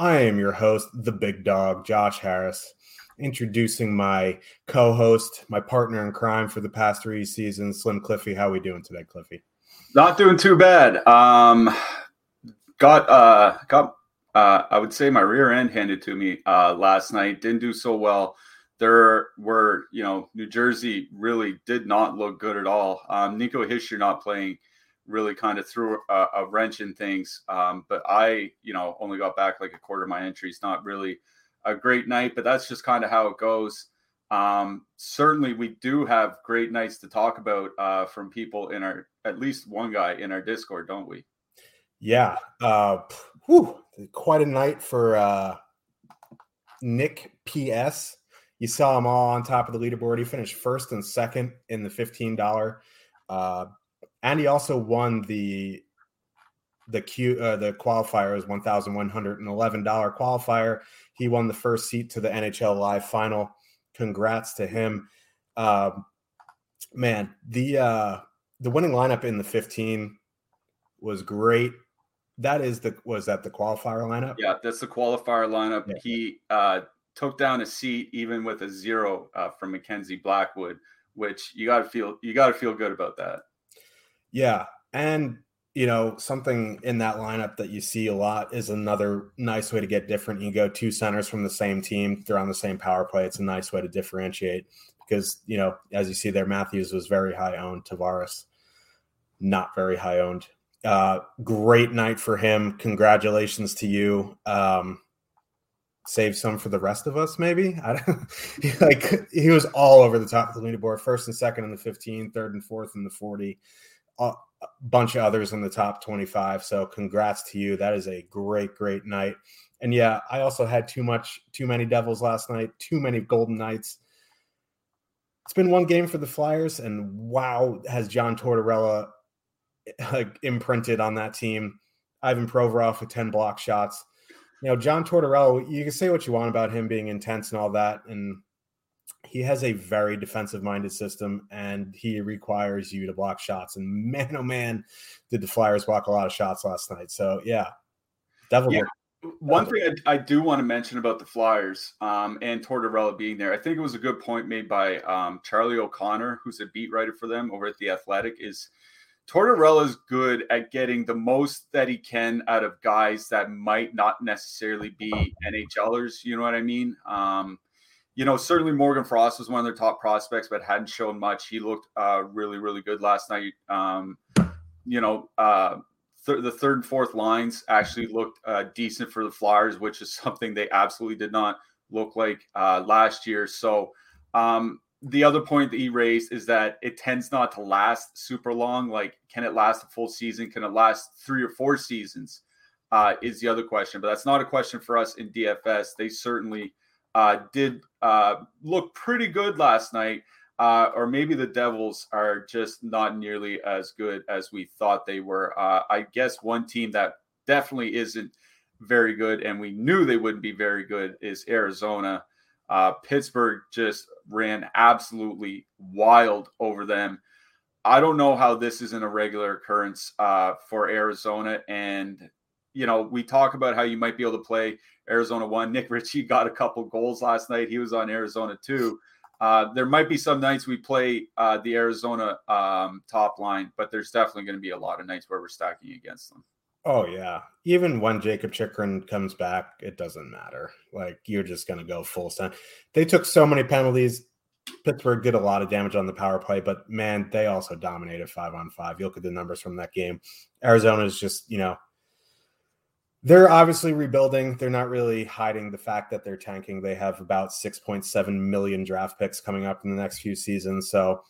I am your host, the big dog, Josh Harris, introducing my co-host, my partner in crime for the past three seasons, Slim Cliffy. How are we doing today, Cliffy? Not doing too bad. Um, got uh, got uh, I would say my rear end handed to me uh, last night. Didn't do so well. There were, you know, New Jersey really did not look good at all. Um, Nico Hischier not playing really kind of threw a, a wrench in things. Um, but I, you know, only got back like a quarter of my entries. Not really a great night, but that's just kind of how it goes. Um, certainly, we do have great nights to talk about uh, from people in our, at least one guy in our Discord, don't we? Yeah. Uh, whew, quite a night for uh, Nick PS. You saw him all on top of the leaderboard. He finished first and second in the $15 uh, and he also won the the Q uh, the qualifier is one thousand one hundred and eleven dollar qualifier. He won the first seat to the NHL Live final. Congrats to him, um, man. The uh, the winning lineup in the fifteen was great. That is the was that the qualifier lineup? Yeah, that's the qualifier lineup. Yeah. He uh, took down a seat even with a zero uh, from Mackenzie Blackwood, which you got to feel you got to feel good about that. Yeah. And, you know, something in that lineup that you see a lot is another nice way to get different. You go two centers from the same team, they're on the same power play. It's a nice way to differentiate because, you know, as you see there, Matthews was very high owned, Tavares not very high owned. Uh, great night for him. Congratulations to you. Um, save some for the rest of us, maybe. I don't, like he was all over the top of the leaderboard, first and second in the 15, third and fourth in the 40 a bunch of others in the top 25. So congrats to you. That is a great, great night. And yeah, I also had too much, too many Devils last night, too many Golden Knights. It's been one game for the Flyers, and wow, has John Tortorella eh, like, imprinted on that team. Ivan Provorov with 10 block shots. You know, John Tortorella, you can say what you want about him being intense and all that. And he has a very defensive minded system and he requires you to block shots. And man, oh man, did the Flyers block a lot of shots last night. So yeah, devil. Yeah. One thing I, I, do want to mention about the Flyers um, and Tortorella being there, I think it was a good point made by um, Charlie O'Connor, who's a beat writer for them over at the Athletic. Is Tortorella is good at getting the most that he can out of guys that might not necessarily be NHLers. You know what I mean? Um, you know, certainly Morgan Frost was one of their top prospects, but hadn't shown much. He looked uh, really, really good last night. Um, you know, uh, th- the third and fourth lines actually looked uh, decent for the Flyers, which is something they absolutely did not look like uh, last year. So, um, the other point that he raised is that it tends not to last super long. Like, can it last a full season? Can it last three or four seasons? Uh, is the other question, but that's not a question for us in DFS. They certainly uh, did uh, look pretty good last night. Uh, or maybe the Devils are just not nearly as good as we thought they were. Uh, I guess one team that definitely isn't very good, and we knew they wouldn't be very good, is Arizona. Uh, Pittsburgh just ran absolutely wild over them. I don't know how this isn't a regular occurrence uh, for Arizona. And, you know, we talk about how you might be able to play Arizona one. Nick Ritchie got a couple goals last night. He was on Arizona too. Uh, there might be some nights we play uh, the Arizona um, top line, but there's definitely going to be a lot of nights where we're stacking against them. Oh yeah. Even when Jakob Chychrun comes back, it doesn't matter. Like you're just gonna go full send. They took so many penalties. Pittsburgh did a lot of damage on the power play, but man, they also dominated five on five. You look at the numbers from that game. Arizona is just, you know, they're obviously rebuilding. They're not really hiding the fact that they're tanking. They have about 6.7 million draft picks coming up in the next few seasons. So,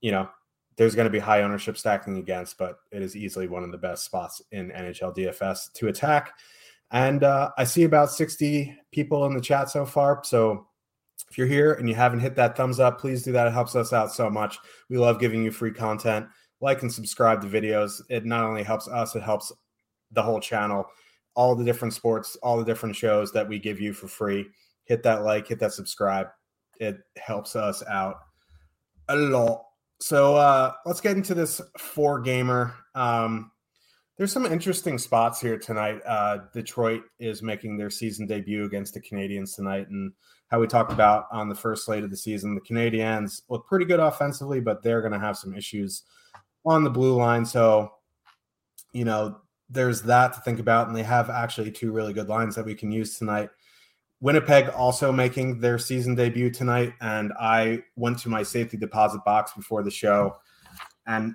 you know, there's going to be high ownership stacking against, but it is easily one of the best spots in NHL DFS to attack. And uh, I see about 60 people in the chat so far. So if you're here and you haven't hit that thumbs up, please do that. It helps us out so much. We love giving you free content. Like and subscribe to videos. It not only helps us, it helps the whole channel, all the different sports, all the different shows that we give you for free. Hit that like, hit that subscribe. It helps us out a lot. So uh, let's get into this four gamer. Um, there's some interesting spots here tonight. Uh, Detroit is making their season debut against the Canadiens tonight, and how we talked about on the first slate of the season, the Canadiens look pretty good offensively, but they're going to have some issues on the blue line. So, you know, there's that to think about, and they have actually two really good lines that we can use tonight. Winnipeg also making their season debut tonight, and I went to my safety deposit box before the show and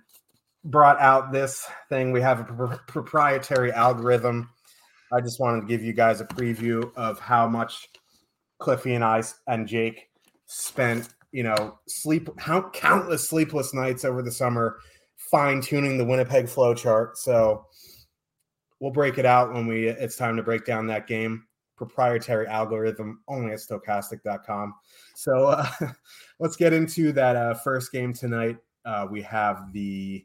brought out this thing. We have a pr- proprietary algorithm. I just wanted to give you guys a preview of how much Cliffy and I and Jake spent, you know, sleep how countless sleepless nights over the summer fine tuning the Winnipeg flow chart. So we'll break it out when we it's time to break down that game proprietary algorithm only at stokastic.com. So uh, let's get into that uh, first game tonight. Uh, we have the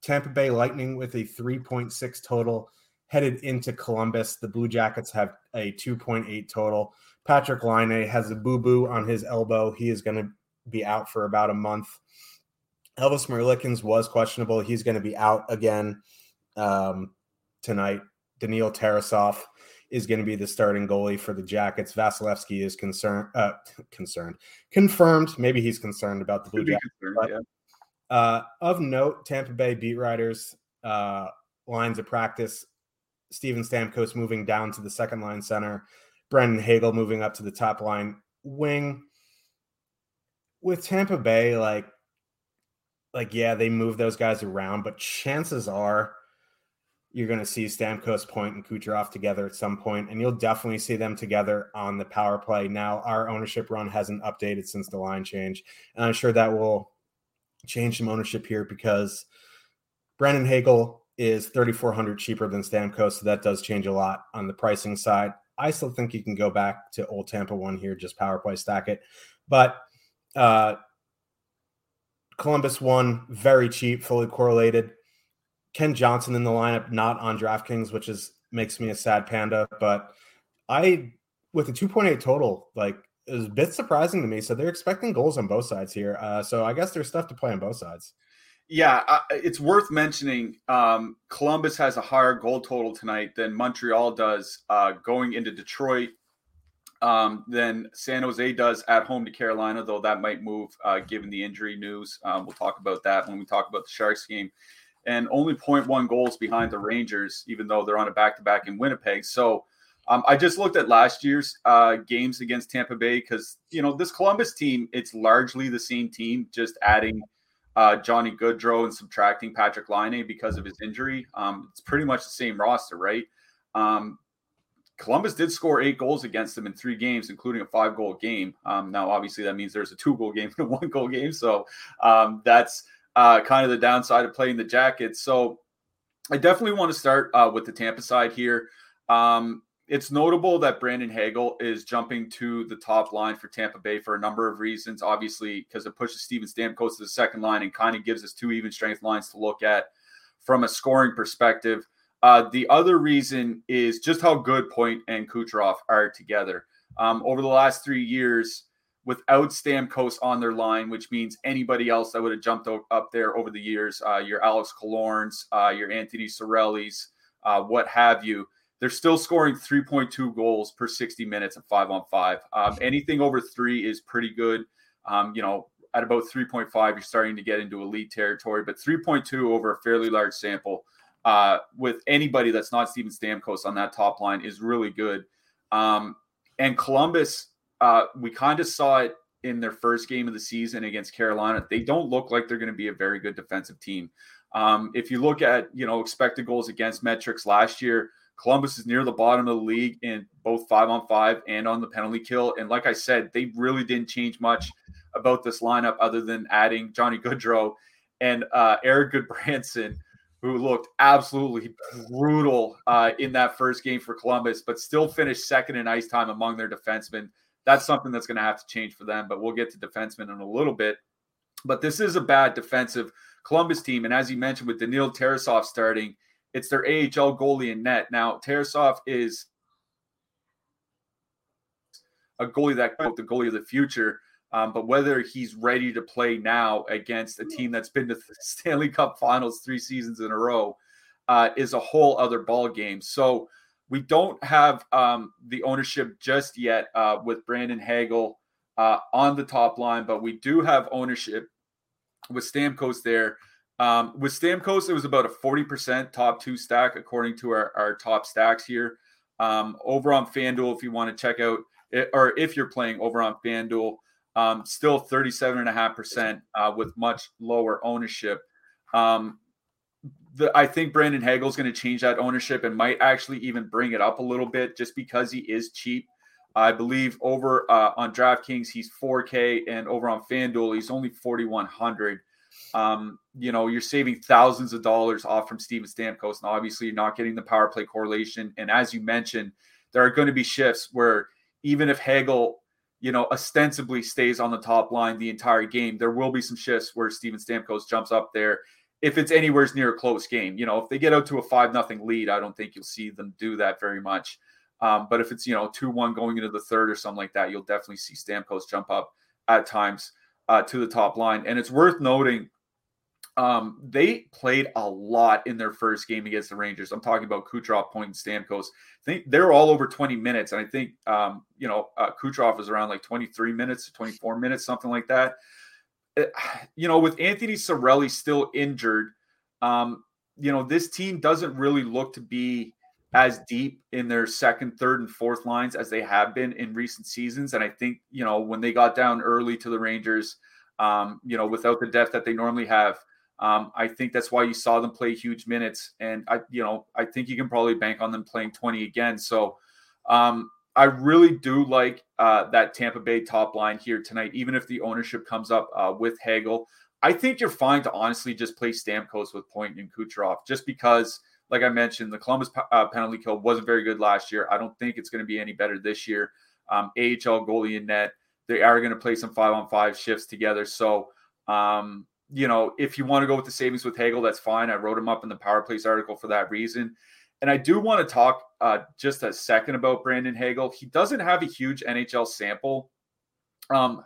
Tampa Bay Lightning with a 3.6 total headed into Columbus. The Blue Jackets have a 2.8 total. Patrick Laine has a boo boo on his elbow. He is going to be out for about a month. Elvis Merzlikins was questionable. He's going to be out again um, tonight. Daniil Tarasov is going to be the starting goalie for the Jackets. Vasilevskiy is concerned, uh, concerned, confirmed. Maybe he's concerned about the Blue Jackets. But, yeah. uh, of note, Tampa Bay beat writers uh, lines of practice. Steven Stamkos moving down to the second line center. Brandon Hagel moving up to the top line wing. With Tampa Bay, like, like yeah, they move those guys around, but chances are you're going to see Stamkos Point and Kucherov together at some point, and you'll definitely see them together on the power play. Now, our ownership run hasn't updated since the line change, and I'm sure that will change some ownership here because Brandon Hagel is 3,400 cheaper than Stamkos, so that does change a lot on the pricing side. I still think you can go back to old Tampa one here, just power play stack it, but uh, Columbus one very cheap, fully correlated. Kent Johnson in the lineup, not on DraftKings, which is makes me a sad panda. But I, with a 2.8 total, like is a bit surprising to me. So they're expecting goals on both sides here. Uh, so I guess there's stuff to play on both sides. Yeah, it's worth mentioning. Um, Columbus has a higher goal total tonight than Montreal does uh, going into Detroit. Um, than San Jose does at home to Carolina, though that might move uh, given the injury news. Um, we'll talk about that when we talk about the Sharks game and only 0.1 goals behind the Rangers, even though they're on a back to back in Winnipeg. So um, I just looked at last year's uh, games against Tampa Bay because, you know, this Columbus team, it's largely the same team, just adding uh, Johnny Gaudreau and subtracting Patrick Laine because of his injury. Um, it's pretty much the same roster, right? Um, Columbus did score eight goals against them in three games, including a five goal game. Um, now, obviously, that means there's a two goal game and a one goal game. So um, that's uh, kind of the downside of playing the Jackets. So I definitely want to start uh, with the Tampa side here. Um, it's notable that Brandon Hagel is jumping to the top line for Tampa Bay for a number of reasons. Obviously, because it pushes Steven Stamkos to the second line and kind of gives us two even strength lines to look at from a scoring perspective. Uh, the other reason is just how good Point and Kucherov are together. Um, over the last three years, without Stamkos on their line, which means anybody else that would have jumped up there over the years, uh, your Alex Killorns, uh, your Anthony Cirellis, uh, what have you, they're still scoring 3.2 goals per 60 minutes at five on five. Um, anything over three is pretty good. Um, you know, at about 3.5, you're starting to get into elite territory, but 3.2 over a fairly large sample uh, with anybody that's not Steven Stamkos on that top line is really good. Um, and Columbus, uh, we kind of saw it in their first game of the season against Carolina. They don't look like they're going to be a very good defensive team. Um, if you look at you know expected goals against metrics last year, Columbus is near the bottom of the league in both five on five and on the penalty kill. And like I said, they really didn't change much about this lineup other than adding Johnny Gaudreau and uh, Erik Gudbranson, who looked absolutely brutal uh, in that first game for Columbus, but still finished second in ice time among their defensemen. That's something that's going to have to change for them, but we'll get to defensemen in a little bit. But this is a bad defensive Columbus team. And as you mentioned, with Daniil Tarasov starting, it's their AHL goalie in net. Now, Tarasov is a goalie that the goalie of the future. Um, but whether he's ready to play now against a team that's been to the Stanley Cup Finals three seasons in a row uh, is a whole other ball game. So we don't have um, the ownership just yet uh, with Brandon Hagel uh, on the top line, but we do have ownership with Stamkos there. Um, with Stamkos, it was about a 40% top two stack according to our, our top stacks here. Um, over on FanDuel, if you want to check out, it, or if you're playing over on FanDuel, um, still 37.5% uh, with much lower ownership. Um, the, I think Brandon Hagel is going to change that ownership and might actually even bring it up a little bit just because he is cheap. I believe over uh, on DraftKings he's 4K and over on FanDuel he's only 4,100. Um, you know, you're saving thousands of dollars off from Steven Stamkos, and obviously you're not getting the power play correlation. And as you mentioned, there are going to be shifts where even if Hagel you know, ostensibly stays on the top line the entire game. There will be some shifts where Steven Stamkos jumps up there. If it's anywhere near a close game, you know, if they get out to a five nothing lead, I don't think you'll see them do that very much. Um, but if it's you know two one going into the third or something like that, you'll definitely see Stamkos jump up at times uh, to the top line. And it's worth noting um, they played a lot in their first game against the Rangers. I'm talking about Kucherov, Point, and Stamkos. Think they're all over 20 minutes, and I think um, you know uh, Kucherov is around like 23 minutes to 24 minutes, something like that. Uh, you know, with Anthony Cirelli still injured, um, you know this team doesn't really look to be as deep in their second, third, and fourth lines as they have been in recent seasons. And I think you know when they got down early to the Rangers, um, you know, without the depth that they normally have um, I think that's why you saw them play huge minutes, and I, you know, I think you can probably bank on them playing 20 again. So, um, I really do like uh, that Tampa Bay top line here tonight, even if the ownership comes up uh, with Hagel. I think you're fine to honestly just play Stamkos with Point and Kucherov, just because, like I mentioned, the Columbus uh, penalty kill wasn't very good last year. I don't think it's going to be any better this year. Um, AHL goalie in net, they are going to play some five on five shifts together. So, um, you know, if you want to go with the savings with Hagel, that's fine. I wrote him up in the Power Plays article for that reason. And I do want to talk uh, just a second about Brandon Hagel. He doesn't have a huge NHL sample, um,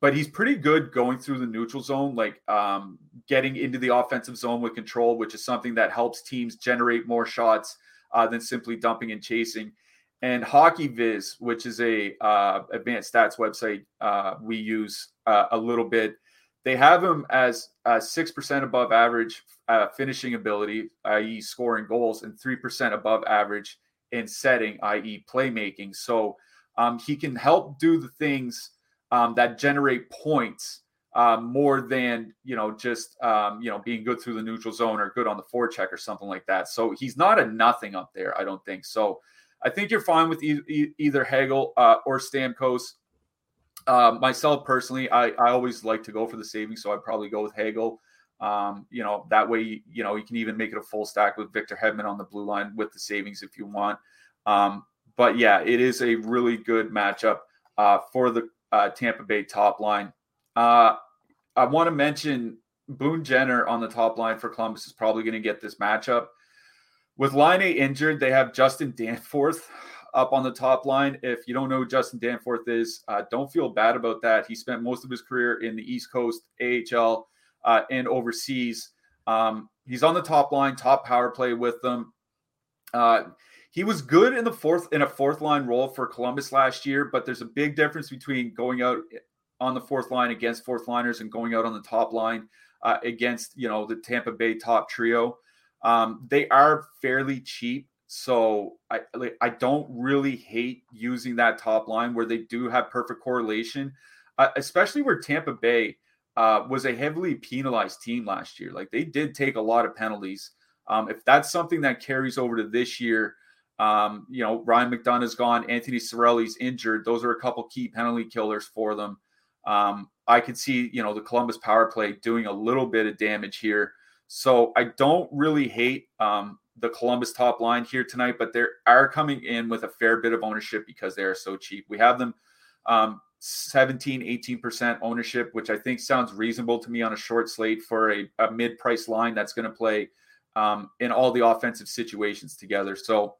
but he's pretty good going through the neutral zone, like um, getting into the offensive zone with control, which is something that helps teams generate more shots uh, than simply dumping and chasing. And HockeyViz, which is a uh, advanced stats website uh, we use uh, a little bit – they have him as six percent above average uh, finishing ability, i.e., scoring goals, and three percent above average in setting, i.e., playmaking. So um, he can help do the things um, that generate points um, more than you know just um, you know being good through the neutral zone or good on the forecheck or something like that. So he's not a nothing up there. I don't think so. I think you're fine with e- e- either Hagel uh, or Stamkos. Uh, myself personally, I, I always like to go for the savings, so I'd probably go with Hagel. Um, you know, that way, you know, you can even make it a full stack with Victor Hedman on the blue line with the savings if you want. Um, but yeah, it is a really good matchup uh, for the uh, Tampa Bay top line. Uh, I want to mention Boone Jenner on the top line for Columbus is probably going to get this matchup. With Laine injured, they have Justin Danforth up on the top line. If you don't know who Justin Danforth is, uh, don't feel bad about that. He spent most of his career in the East Coast AHL uh, and overseas. Um, he's on the top line, top power play with them. Uh, he was good in the fourth in a fourth line role for Columbus last year, but there's a big difference between going out on the fourth line against fourth liners and going out on the top line uh, against you know the Tampa Bay top trio. Um, they are fairly cheap, so I like, I don't really hate using that top line where they do have perfect correlation, uh, especially where Tampa Bay uh, was a heavily penalized team last year. Like they did take a lot of penalties. Um, if that's something that carries over to this year, um, you know, Ryan McDonagh's gone, Anthony Cirelli's injured. Those are a couple key penalty killers for them. Um, I could see, you know, the Columbus power play doing a little bit of damage here. So I don't really hate um, the Columbus top line here tonight, but they are coming in with a fair bit of ownership because they are so cheap. We have them um, 17, 18% ownership, which I think sounds reasonable to me on a short slate for a, a mid price line that's going to play um, in all the offensive situations together. So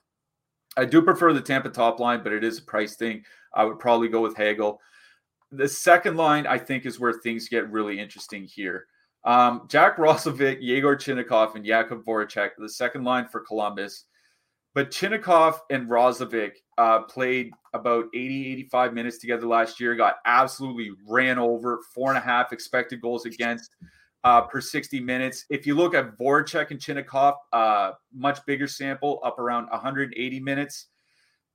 I do prefer the Tampa top line, but it is a price thing. I would probably go with Hagel. The second line, I think, is where things get really interesting here. Um, Jack Roslovic, Yegor Chinakhov, and Jakub Voracek, the second line for Columbus. But Chinakhov and Roslovic uh, played about 80, 85 minutes together last year, got absolutely ran over, four and a half expected goals against uh, per 60 minutes. If you look at Voracek and Chinakhov, uh, much bigger sample, up around 180 minutes,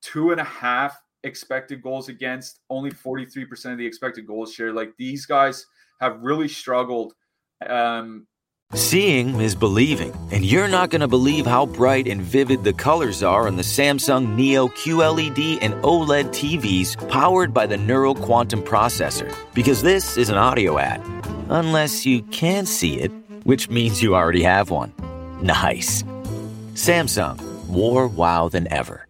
two and a half expected goals against, only 43% of the expected goals share. Like these guys have really struggled. Um, Seeing is believing, and you're not going to believe how bright and vivid the colors are on the Samsung Neo QLED and OLED TVs powered by the Neural Quantum Processor. Because this is an audio ad. Unless you can see it, which means you already have one. Nice. Samsung, more wow than ever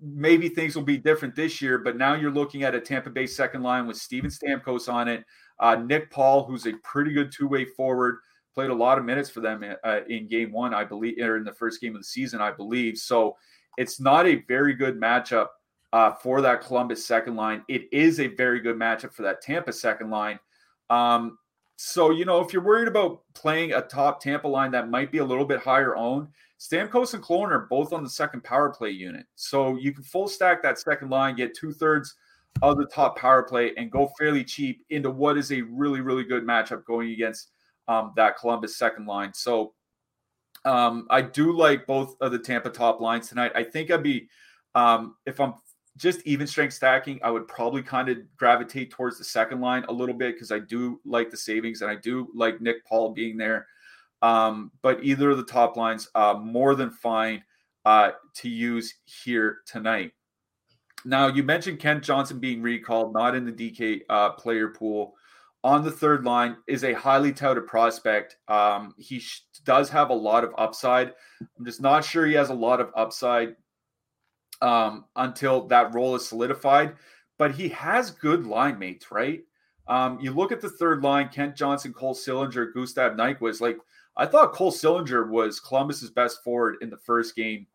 maybe things will be different this year, but now you're looking at a Tampa Bay second line with Steven Stamkos on it, uh, Nick Paul, who's a pretty good two way forward, played a lot of minutes for them uh, in game one, I believe, or in the first game of the season, I believe. So it's not a very good matchup uh, for that Columbus second line. It is a very good matchup for that Tampa second line. Um, so, you know, if you're worried about playing a top Tampa line that might be a little bit higher owned, Stamkos and Killorn are both on the second power play unit. So you can full stack that second line, get two thirds of the top power play, and go fairly cheap into what is a really, really good matchup going against um, that Columbus second line. So um, I do like both of the Tampa top lines tonight. I think I'd be, um, if I'm just even strength stacking, I would probably kind of gravitate towards the second line a little bit because I do like the savings and I do like Nick Paul being there. Um, but either of the top lines, uh, more than fine uh, to use here tonight. Now, you mentioned Kent Johnson being recalled, not in the DK uh, player pool. On the third line is a highly touted prospect. Um, he sh- does have a lot of upside. I'm just not sure he has a lot of upside um, until that role is solidified. But he has good line mates, right? Um, you look at the third line: Kent Johnson, Cole Sillinger, Gustav Nyquist. Like I thought Cole Sillinger was Columbus's best forward in the first game.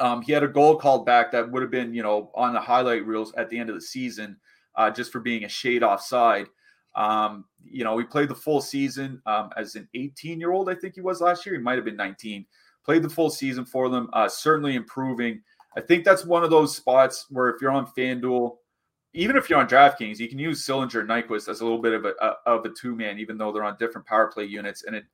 Um, he had a goal called back that would have been, you know, on the highlight reels at the end of the season, uh, just for being a shade offside. Um, you know, he played the full season um, as an 18 year old, I think he was last year. He might have been 19. Played the full season for them, uh, certainly improving. I think that's one of those spots where if you're on FanDuel, even if you're on DraftKings, you can use Sillinger and Nyquist as a little bit of a, a of a two man, even though they're on different power play units. And it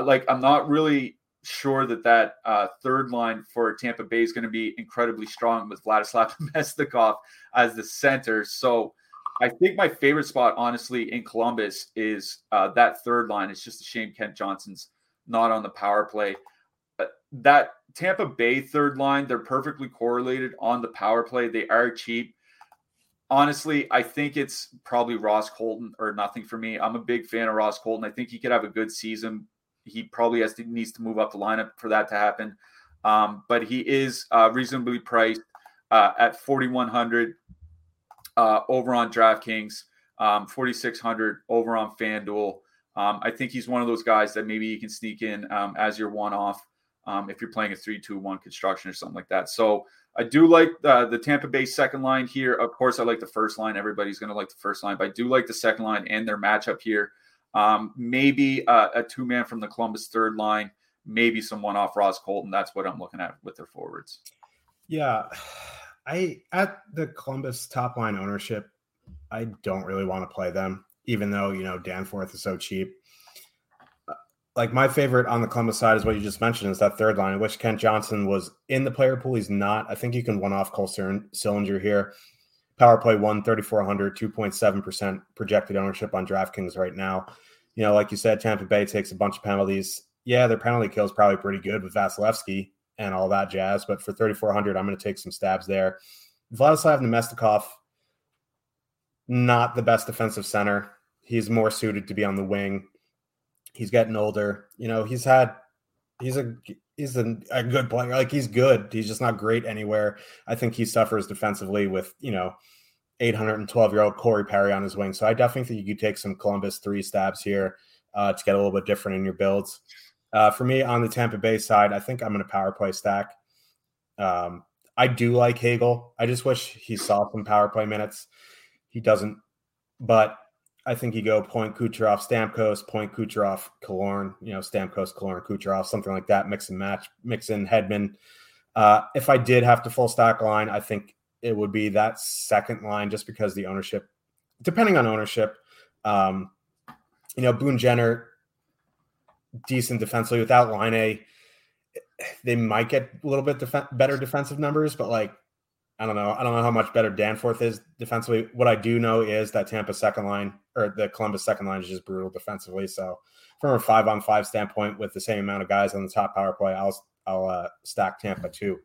like I'm not really sure that that uh, third line for Tampa Bay is going to be incredibly strong with Vladislav Namestnikov as the center. So I think my favorite spot, honestly, in Columbus is uh, that third line. It's just a shame Kent Johnson's not on the power play. But that Tampa Bay third line, they're perfectly correlated on the power play. They are cheap. Honestly, I think it's probably Ross Colton or nothing for me. I'm a big fan of Ross Colton. I think he could have a good season he probably has to, needs to move up the lineup for that to happen. Um, but he is uh, reasonably priced uh, at 4100 uh, over on DraftKings, um, 4600 over on FanDuel. Um, I think he's one of those guys that maybe you can sneak in um, as your one off um, if you're playing a 3 2 1 construction or something like that. So I do like the Tampa Bay second line here. Of course, I like the first line. Everybody's going to like the first line, but I do like the second line and their matchup here. Um, maybe a, a two man from the Columbus third line, maybe someone off Ross Colton. That's what I'm looking at with their forwards. Yeah. I at the Columbus top line ownership, I don't really want to play them, even though you know Danforth is so cheap. Uh, like my favorite on the Columbus side is what you just mentioned is that third line. which Kent Johnson was in the player pool. He's not. I think you can one off Cole Sillinger here. Power play one, 3,400, 2.7% projected ownership on DraftKings right now. You know, like you said, Tampa Bay takes a bunch of penalties. Yeah, their penalty kill is probably pretty good with Vasilevskiy and all that jazz. But for 3,400, I'm going to take some stabs there. Vladislav Namestnikov, not the best defensive center. He's more suited to be on the wing. He's getting older. You know, he's had he's a he's a, good player. Like he's good. He's just not great anywhere. I think he suffers defensively with, you know, 812 year old Corey Perry on his wing. So I definitely think you could take some Columbus three stabs here uh, to get a little bit different in your builds. Uh, for me on the Tampa Bay side, I think I'm going to power play stack. Um, I do like Hagel. I just wish he saw some power play minutes. He doesn't, but I think you go point Kucherov, Stamkos, point Kucherov, Killorn, you know, Stamkos, Killorn, Kucherov, something like that. Mix and match, mix in Hedman. Uh, if I did have to full stack line, I think it would be that second line just because the ownership, depending on ownership, um, you know, Boone Jenner, decent defensively without Laine, they might get a little bit def- better defensive numbers, but like I don't know. I don't know how much better Danforth is defensively. What I do know is that Tampa second line or the Columbus second line is just brutal defensively. So from a five on five standpoint, with the same amount of guys on the top power play, I'll I'll uh, stack Tampa too.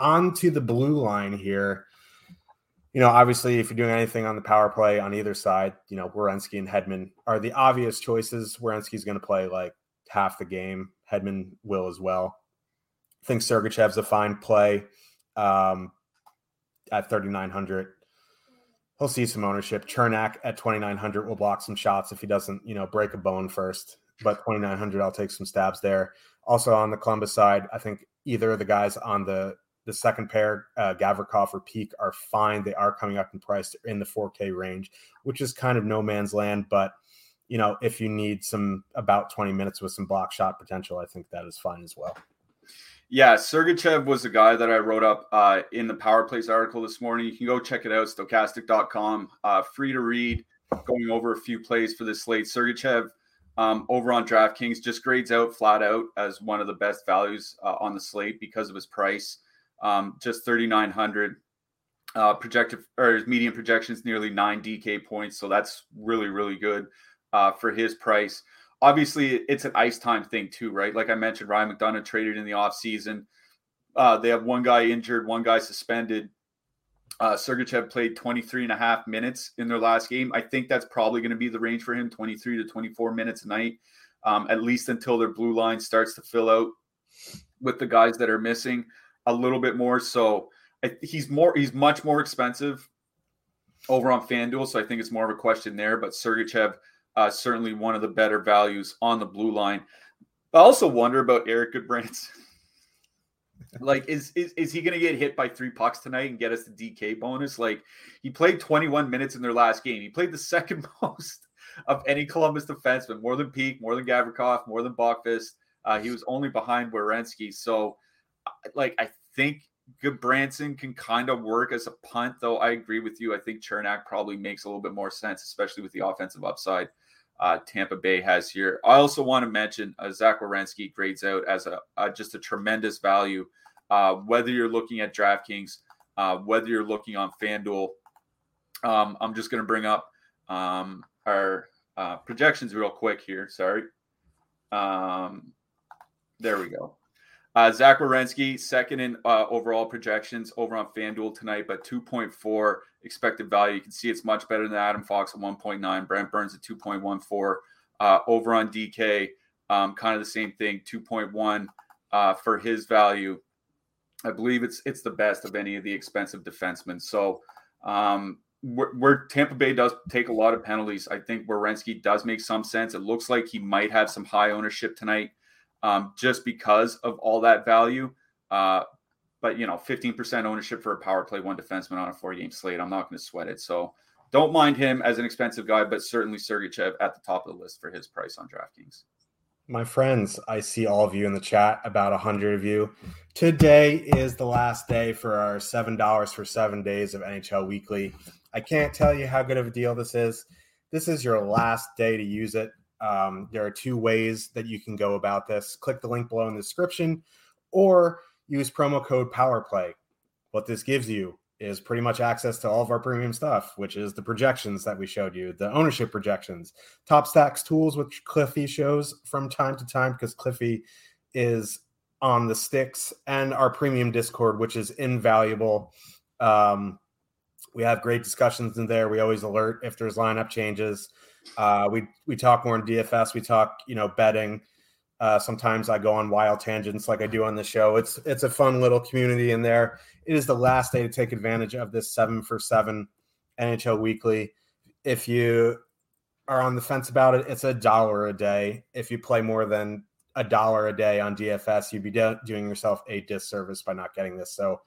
On to the blue line here. You know, obviously, if you're doing anything on the power play on either side, you know, Werenski and Hedman are the obvious choices. Werenski's going to play like half the game. Hedman will as well. I think Sergachev's a fine play. Um, at 3,900. He'll see some ownership. Cernak at 2,900 will block some shots if he doesn't, you know, break a bone first. But 2,900, I'll take some stabs there. Also on the Columbus side, I think either of the guys on the the second pair, uh, Gavrikov or Peeke, are fine. They are coming up in price in the 4K range, which is kind of no man's land. But you know, if you need some about 20 minutes with some block shot potential, I think that is fine as well. Yeah, Sergachev was the guy that I wrote up uh, in the Power Plays article this morning. You can go check it out, stokastic.com. Uh, free to read, going over a few plays for this slate. Sergachev um, over on DraftKings just grades out flat out as one of the best values uh, on the slate because of his price. Um, just 3,900 uh, projected or his median projections nearly nine DK points. So that's really, really good uh, for his price obviously it's an ice time thing too, right? Like I mentioned, Ryan McDonagh traded in the offseason. Uh, they have one guy injured, one guy suspended. Uh, Sergachev played 23 and a half minutes in their last game. I think that's probably going to be the range for him 23 to 24 minutes a night, um, at least until their blue line starts to fill out with the guys that are missing a little bit more. So I, he's more, he's much more expensive over on FanDuel. So I think it's more of a question there. But Sergachev, uh, certainly one of the better values on the blue line. I also wonder about Erik Gudbranson. like, is, is is he going to get hit by three pucks tonight and get us the DK bonus? Like, he played 21 minutes in their last game. He played the second most of any Columbus defenseman, more than Peeke, more than Gavrikov, more than Boqvist. Uh, he was only behind Werenski. So, like, I think Gudbranson can kind of work as a punt, though. I agree with you. I think Cernak probably makes a little bit more sense, especially with the offensive upside uh, Tampa Bay has here. I also want to mention uh, Zach Werenski grades out as a uh, just a tremendous value. Uh, whether you're looking at DraftKings, uh, whether you're looking on FanDuel, um, I'm just going to bring up um, our projections real quick here. Sorry. Um, there we go. Zach Werenski, second in overall projections over on FanDuel tonight, but 2.4 expected value. You can see it's much better than Adam Fox at 1.9, Brent Burns at 2.14. Uh, over on DK, um, kind of the same thing, 2.1 uh, for his value. I believe it's it's the best of any of the expensive defensemen. So um, where, Tampa Bay does take a lot of penalties, I think Werenski does make some sense. It looks like he might have some high ownership tonight um, just because of all that value. Uh, but you know, 15% ownership for a power play one defenseman on a four game slate. I'm not going to sweat it. So don't mind him as an expensive guy, but certainly Sergachev at the top of the list for his price on DraftKings. My friends, I see all of you in the chat, about 100 of you. Today is the last day for our $7 for seven days of NHL Weekly. I can't tell you how good of a deal this is. This is your last day to use it. Um, there are two ways that you can go about this. Click the link below in the description or use promo code PowerPlay. What this gives you is pretty much access to all of our premium stuff, which is the projections that we showed you, the ownership projections, top stacks tools, which Cliffy shows from time to time because Cliffy is on the sticks, and our premium Discord, which is invaluable. Um, we have great discussions in there. We always alert if there's lineup changes. Uh, we we talk more in DFS. We talk, you know, betting. Uh, sometimes I go on wild tangents like I do on the show. It's it's a fun little community in there. It is the last day to take advantage of this seven for seven NHL weekly. If you are on the fence about it, it's a dollar a day. If you play more than a dollar a day on DFS, you'd be do- doing yourself a disservice by not getting this. So,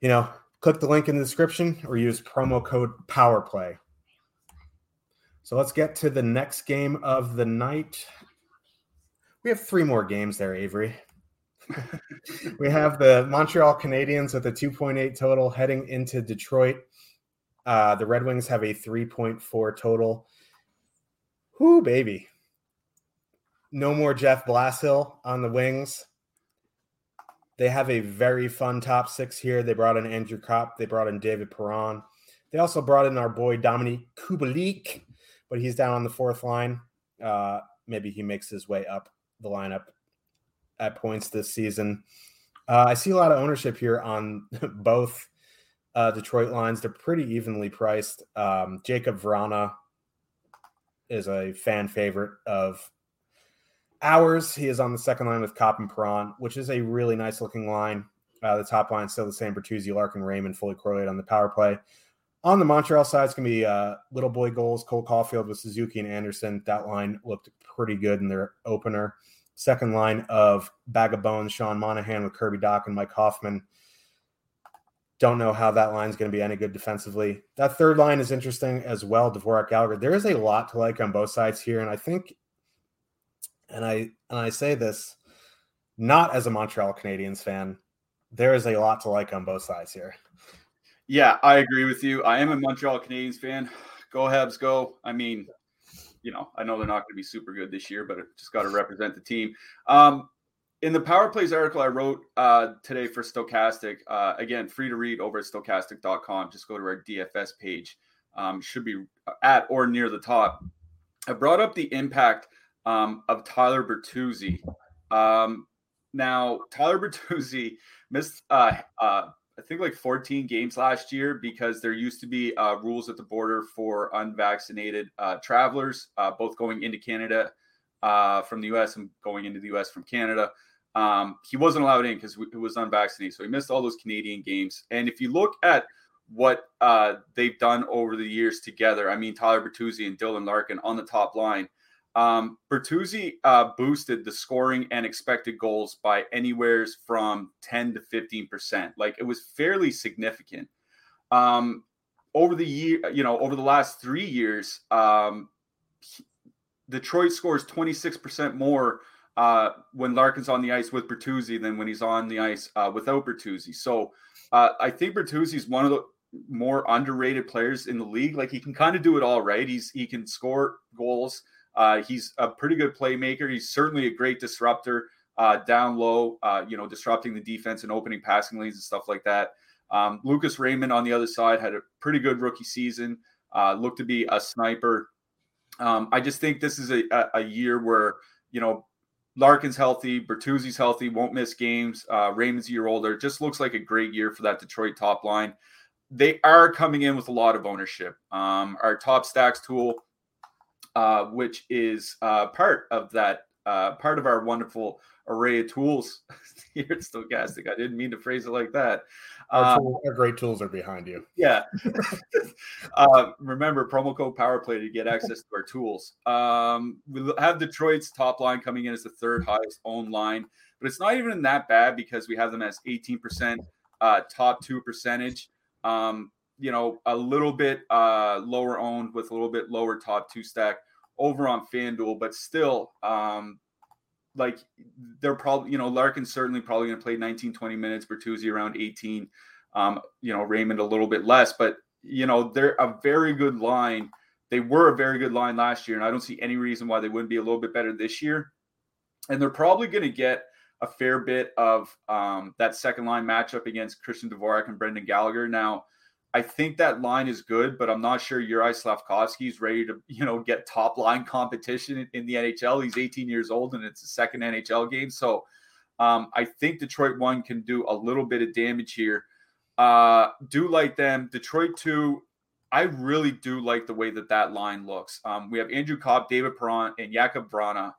you know, click the link in the description or use promo code PowerPlay. So let's get to the next game of the night. We have three more games there, Avery. we have the Montreal Canadiens with a 2.8 total heading into Detroit. Uh, the Red Wings have a 3.4 total. Whoo, baby. No more Jeff Blashill on the wings. They have a very fun top six here. They brought in Andrew Copp. They brought in David Perron. They also brought in our boy Dominik Kubalik, but he's down on the fourth line. Uh, maybe he makes his way up the lineup at points this season. Uh, I see a lot of ownership here on both uh, Detroit lines. They're pretty evenly priced. Um, Jakub Vrana is a fan favorite of ours. He is on the second line with Copp and Perron, which is a really nice looking line. Uh, the top line still the same: Bertuzzi, Larkin, Raymond, fully correlated on the power play. On the Montreal side, it's going to be uh, little boy goals, Cole Caufield with Suzuki and Anderson. That line looked pretty good in their opener. Second line of Bag of Bones, Sean Monahan with Kirby Dach and Mike Hoffman. Don't know how that line is going to be any good defensively. That third line is interesting as well. Dvorak Gallagher. There is a lot to like on both sides here, and I think, and I and I say this not as a Montreal Canadiens fan, there is a lot to like on both sides here. Yeah, I agree with you. I am a Montreal Canadiens fan. Go Habs, go! I mean, you know, I know they're not going to be super good this year, but just got to represent the team. Um, in the Power Plays article I wrote uh, today for Stokastic, uh, again, free to read over at stokastic.com. Just go to our DFS page. Um, should be at or near the top. I brought up the impact um, of Tyler Bertuzzi. Um, now, Tyler Bertuzzi missed uh, uh I think like 14 games last year because there used to be uh, rules at the border for unvaccinated uh, travelers, uh, both going into Canada uh, from the U.S. and going into the U.S. from Canada. Um, he wasn't allowed in because he was unvaccinated, so he missed all those Canadian games. And if you look at what uh, they've done over the years together, I mean Tyler Bertuzzi and Dylan Larkin on the top line. Um, Bertuzzi uh, boosted the scoring and expected goals by anywheres from 10 to 15 percent. Like it was fairly significant. Um, over the year, you know, over the last three years, um, Detroit scores 26 percent more uh, when Larkin's on the ice with Bertuzzi than when he's on the ice uh, without Bertuzzi. So uh, I think Bertuzzi is one of the more underrated players in the league. Like he can kind of do it all right. He's he can score goals. Uh, he's a pretty good playmaker. He's certainly a great disruptor uh, down low, uh, you know, disrupting the defense and opening passing lanes and stuff like that. Um, Lucas Raymond on the other side had a pretty good rookie season, uh, looked to be a sniper. Um, I just think this is a, a, year where, you know, Larkin's healthy, Bertuzzi's healthy, won't miss games. Uh, Raymond's a year older. Just looks like a great year for that Detroit top line. They are coming in with a lot of ownership. Um, our top stacks tool uh, which is uh, part of that, uh, part of our wonderful array of tools here at Stokastic. I didn't mean to phrase it like that. Our, um, our great tools are behind you. Yeah. uh, remember, promo code PowerPlay to get access to our tools. Um, we have Detroit's top line coming in as the third highest owned line, but it's not even that bad because we have them as 18% uh, top two percentage. Um, you know, a little bit uh, lower owned with a little bit lower top two stack over on FanDuel, but still, um, like they're probably, you know, Larkin certainly probably going to play 19, 20 minutes, Bertuzzi around 18, um, you know, Raymond a little bit less, but, you know, they're a very good line They were a very good line last year, and I don't see any reason why they wouldn't be a little bit better this year. And they're probably going to get a fair bit of um, that second line matchup against Christian Dvorak and Brendan Gallagher. Now, I think that line is good, but I'm not sure Juraj Slavkovsky is ready to, you know, get top line competition in, the NHL. He's 18 years old and it's a second NHL game. So um, I think Detroit one can do a little bit of damage here. Uh, do like them. Detroit two, I really do like the way that that line looks. Um, we have Andrew Copp, David Perron, and Jakub Vrana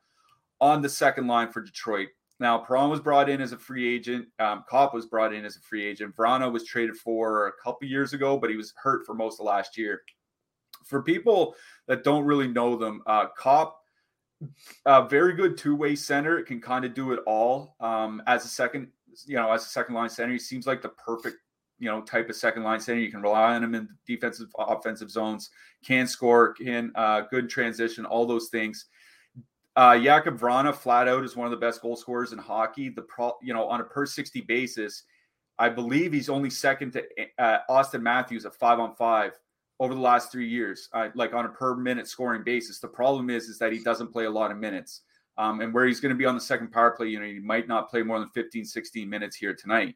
on the second line for Detroit. Now, Perron was brought in as a free agent. Um, Copp was brought in as a free agent. Vrana was traded for a couple years ago, but he was hurt for most of last year. For people that don't really know them, uh, Copp, a very good two-way center, can kind of do it all. Um, as a second, you know, as a second line center, he seems like the perfect, you know, type of second line center. You can rely on him in defensive, offensive zones. Can score, can uh, good transition, all those things. Uh, Jakub Vrana, flat out, is one of the best goal scorers in hockey. The pro, you know, on a per sixty basis, I believe he's only second to uh, Auston Matthews at five on five over the last three years, uh, like on a per minute scoring basis. The problem is, is that he doesn't play a lot of minutes. Um, and where he's going to be on the second power play unit, he might not play more than 15, 16 minutes here tonight.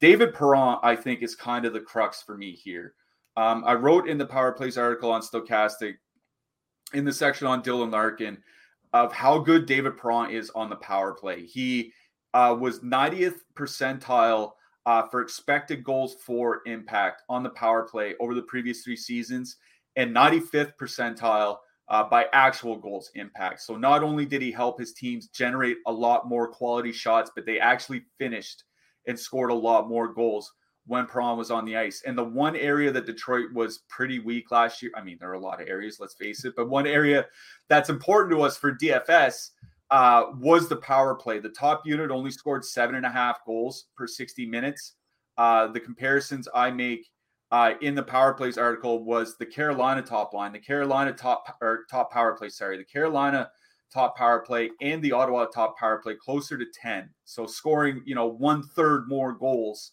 David Perron, I think, is kind of the crux for me here. Um, I wrote in the Power Plays article on Stokastic in the section on Dylan Larkin of how good David Perron is on the power play. He uh, was 90th percentile uh, for expected goals for impact on the power play over the previous three seasons, and 95th percentile uh, by actual goals impact. So not only did he help his teams generate a lot more quality shots, but they actually finished and scored a lot more goals when Perron was on the ice. And the one area that Detroit was pretty weak last year, I mean, there are a lot of areas, let's face it, but one area that's important to us for DFS uh, was the power play. The top unit only scored seven and a half goals per 60 minutes. Uh, the comparisons I make uh, in the power plays article was the Carolina top line, the Carolina top or top power play, sorry, the Carolina top power play and the Ottawa top power play closer to 10. So scoring, you know, one third more goals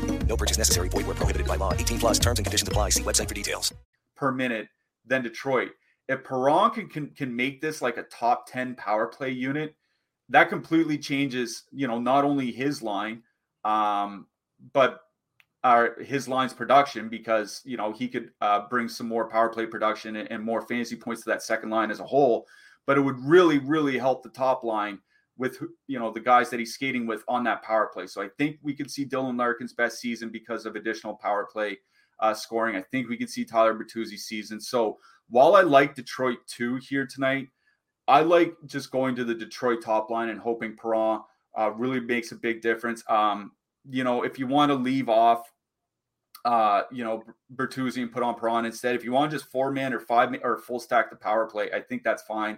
No purchase necessary. Void where prohibited by law. 18 plus terms and conditions apply. See website for details. Per minute than Detroit. If Perron can, can, can make this like a top 10 power play unit, that completely changes, you know, not only his line, um, but our his line's production because you know he could uh, bring some more power play production and, and, more fantasy points to that second line as a whole. But it would really, really help the top line with you know the guys that he's skating with on that power play. So I think we could see Dylan Larkin's best season because of additional power play uh, scoring. I think we could see Tyler Bertuzzi's season. So while I like Detroit two here tonight, I like just going to the Detroit top line and hoping Perron uh, really makes a big difference. Um, you know, if you want to leave off, uh, you know, Bertuzzi and put on Perron instead, if you want just four man or five man or full stack the power play, I think that's fine.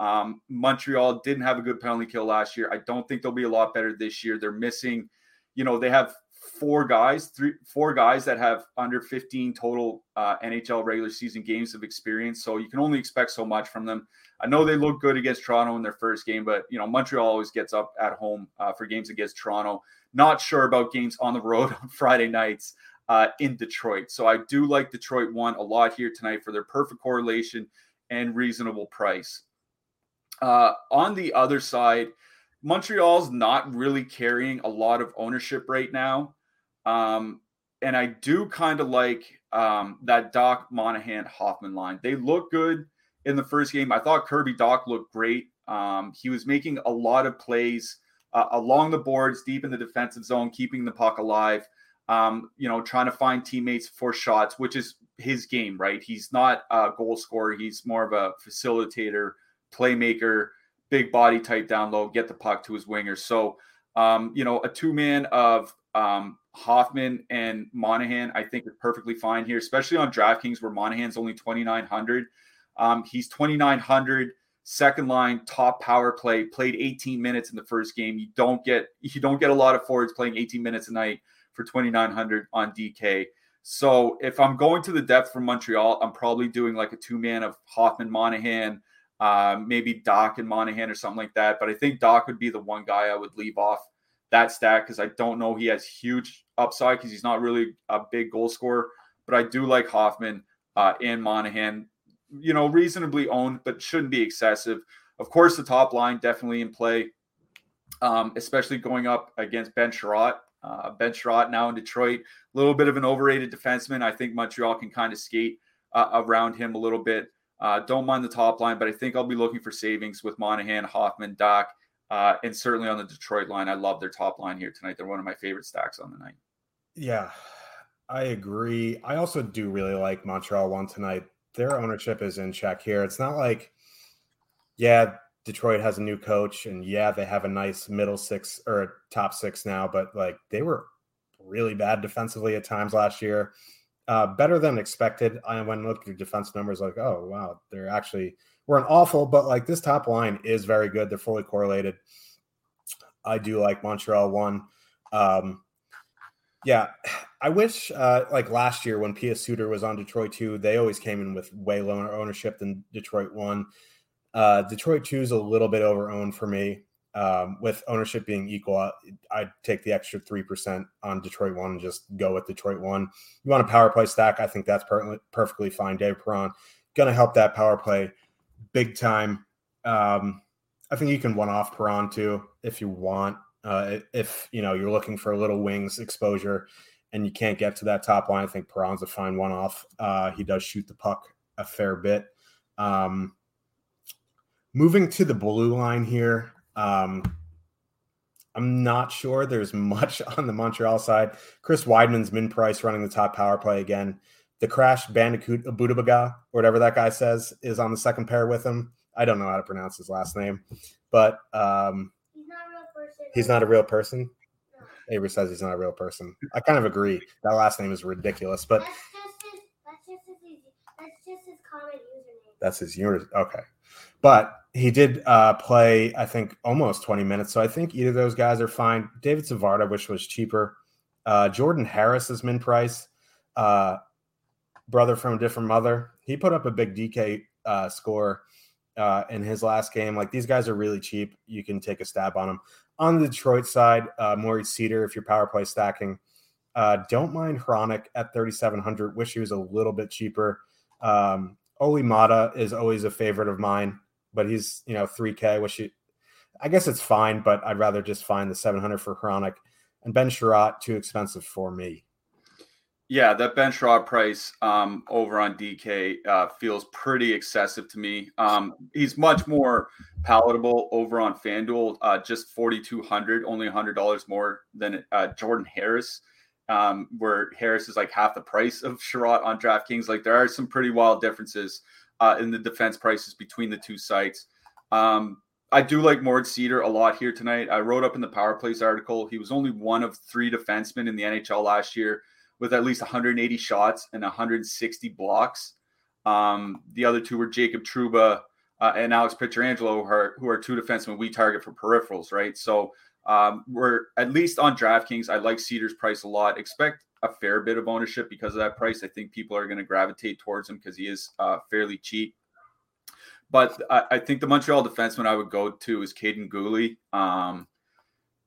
Um, Montreal didn't have a good penalty kill last year. I don't think they'll be a lot better this year. They're missing, you know, they have four guys, three, four guys that have under 15 total uh, NHL regular season games of experience. So you can only expect so much from them. I know they look good against Toronto in their first game, but you know Montreal always gets up at home uh, for games against Toronto. Not sure about games on the road on Friday nights uh, in Detroit. So I do like Detroit one a lot here tonight for their perfect correlation and reasonable price. Uh, on the other side, Montreal's not really carrying a lot of ownership right now. Um, and I do kind of like um, that Dach Monahan Hoffman line. They look good in the first game. I thought Kirby Dach looked great. Um, he was making a lot of plays uh, along the boards, deep in the defensive zone, keeping the puck alive. Um, you know, trying to find teammates for shots, which is his game, right? He's not a goal scorer. He's more of a facilitator, playmaker, big body type down low, get the puck to his wingers. So, um, you know, a two man of um, Hoffman and Monahan, I think is perfectly fine here, especially on DraftKings where Monahan's only 2,900. Um, he's 2,900 second line top power play played 18 minutes in the first game you don't get you don't get a lot of forwards playing 18 minutes a night for 2900 on dk so if i'm going to the depth from montreal i'm probably doing like a two man of hoffman monahan uh, maybe Dach and monahan or something like that but i think Dach would be the one guy i would leave off that stack because i don't know he has huge upside because he's not really a big goal scorer but i do like hoffman uh, and monahan you know, reasonably owned, but shouldn't be excessive. Of course, the top line definitely in play, um, especially going up against Ben Chiarot. Uh, ben Chiarot now in Detroit, a little bit of an overrated defenseman. I think Montreal can kind of skate uh, around him a little bit. Uh, don't mind the top line, but I think I'll be looking for savings with Monahan, Hoffman, Dach, uh, and certainly on the Detroit line. I love their top line here tonight. They're one of my favorite stacks on the night. Yeah, I agree. I also do really like Montreal one tonight their ownership is in check here. It's not like, yeah, Detroit has a new coach and yeah, they have a nice middle six or top six now, but like they were really bad defensively at times last year. Uh, better than expected. I went and looked at defense numbers, like, oh wow, they're actually weren't awful, but like this top line is very good. They're fully correlated. I do like Montreal one. Um, yeah, I wish uh, like last year when Pius Suter was on Detroit two, they always came in with way lower ownership than Detroit one. Uh, Detroit two is a little bit over owned for me. Um, with ownership being equal, I'd take the extra three percent on Detroit one and just go with Detroit one. You want a power play stack? I think that's per- perfectly fine. Dave Perron gonna help that power play big time. Um, I think you can one off Perron too if you want. Uh, if you know you're looking for a little wings exposure and you can't get to that top line, I think Perron's a fine one off. Uh, he does shoot the puck a fair bit. Um, moving to the blue line here, um, I'm not sure there's much on the Montreal side. Chris Wideman's min price running the top power play again. The Crash Bandicoot Abudabaga, or whatever that guy says, is on the second pair with him. I don't know how to pronounce his last name, but um, He's not a real person. Avery says he's not a real person. I kind of agree. That last name is ridiculous, but that's just his, that's just his, that's just his common username. That's his unit. Okay, but he did uh, play, I think, almost 20 minutes. So I think either those guys are fine. David Savard, which was cheaper. Uh, Jordan Harris is min price. Uh, brother from a different mother. He put up a big DK uh, score uh, in his last game. Like these guys are really cheap. You can take a stab on them. On the Detroit side, uh, Moritz Seider, if you're power play stacking, uh, don't mind Hronek at 3,700. Wish he was a little bit cheaper. Um, Olli Maatta is always a favorite of mine, but he's, you know, 3K. which he, I guess it's fine, but I'd rather just find the 700 for Hronek. And Ben Chiarot, too expensive for me. Yeah, that Ben Chiarot price um, over on DK uh, feels pretty excessive to me. Um, he's much more palatable over on FanDuel, uh, just forty two hundred, only hundred dollars more than uh, Jordan Harris, um, where Harris is like half the price of Chiarot on DraftKings. Like there are some pretty wild differences uh, in the defense prices between the two sites. Um, I do like Moritz Seider a lot here tonight. I wrote up in the Power Plays article he was only one of three defensemen in the NHL last year with at least 180 shots and 160 blocks. Um, the other two were Jacob Trouba uh, and Alex Pietrangelo, who are, who are two defensemen we target for peripherals, right? So um, we're at least on DraftKings. I like Seider's price a lot. Expect a fair bit of ownership because of that price. I think people are going to gravitate towards him because he is uh, fairly cheap. But I, I, think the Montreal defenseman I would go to is Kaiden Guhle. Um,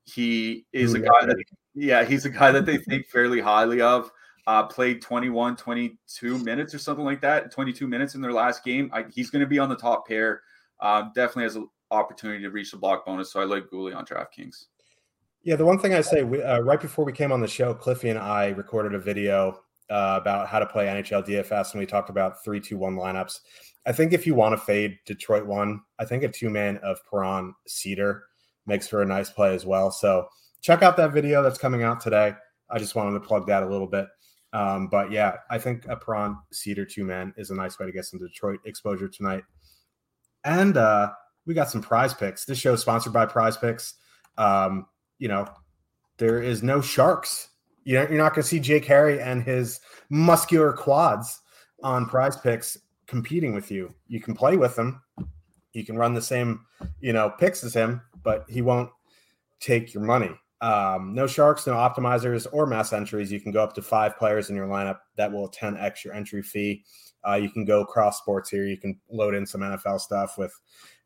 he is a guy that yeah, he's a guy that they think fairly highly of. Uh, played 21, 22 minutes or something like that, 22 minutes in their last game. I, he's going to be on the top pair. Uh, definitely has an opportunity to reach the block bonus. So I like Guhle on DraftKings. Yeah, the one thing I say we, uh, right before we came on the show, Cliffy and I recorded a video uh, about how to play NHL DFS, and we talked about three, two, one lineups. I think if you want to fade Detroit one, I think a two man of Perron Seider makes for a nice play as well. So check out that video that's coming out today. I just wanted to plug that a little bit. Um, but yeah, I think a Perron Seider two man is a nice way to get some Detroit exposure tonight. And uh, we got some PrizePicks. This show is sponsored by PrizePicks. Um, you know, there is no sharks. You know, you're not going to see Jake Harry and his muscular quads on PrizePicks competing with you. You can play with them. You can run the same, you know, picks as him, but he won't take your money. Um, no sharks, no optimizers or mass entries. You can go up to five players in your lineup. That will 10x your entry fee. Uh, you can go cross sports here. You can load in some NFL stuff with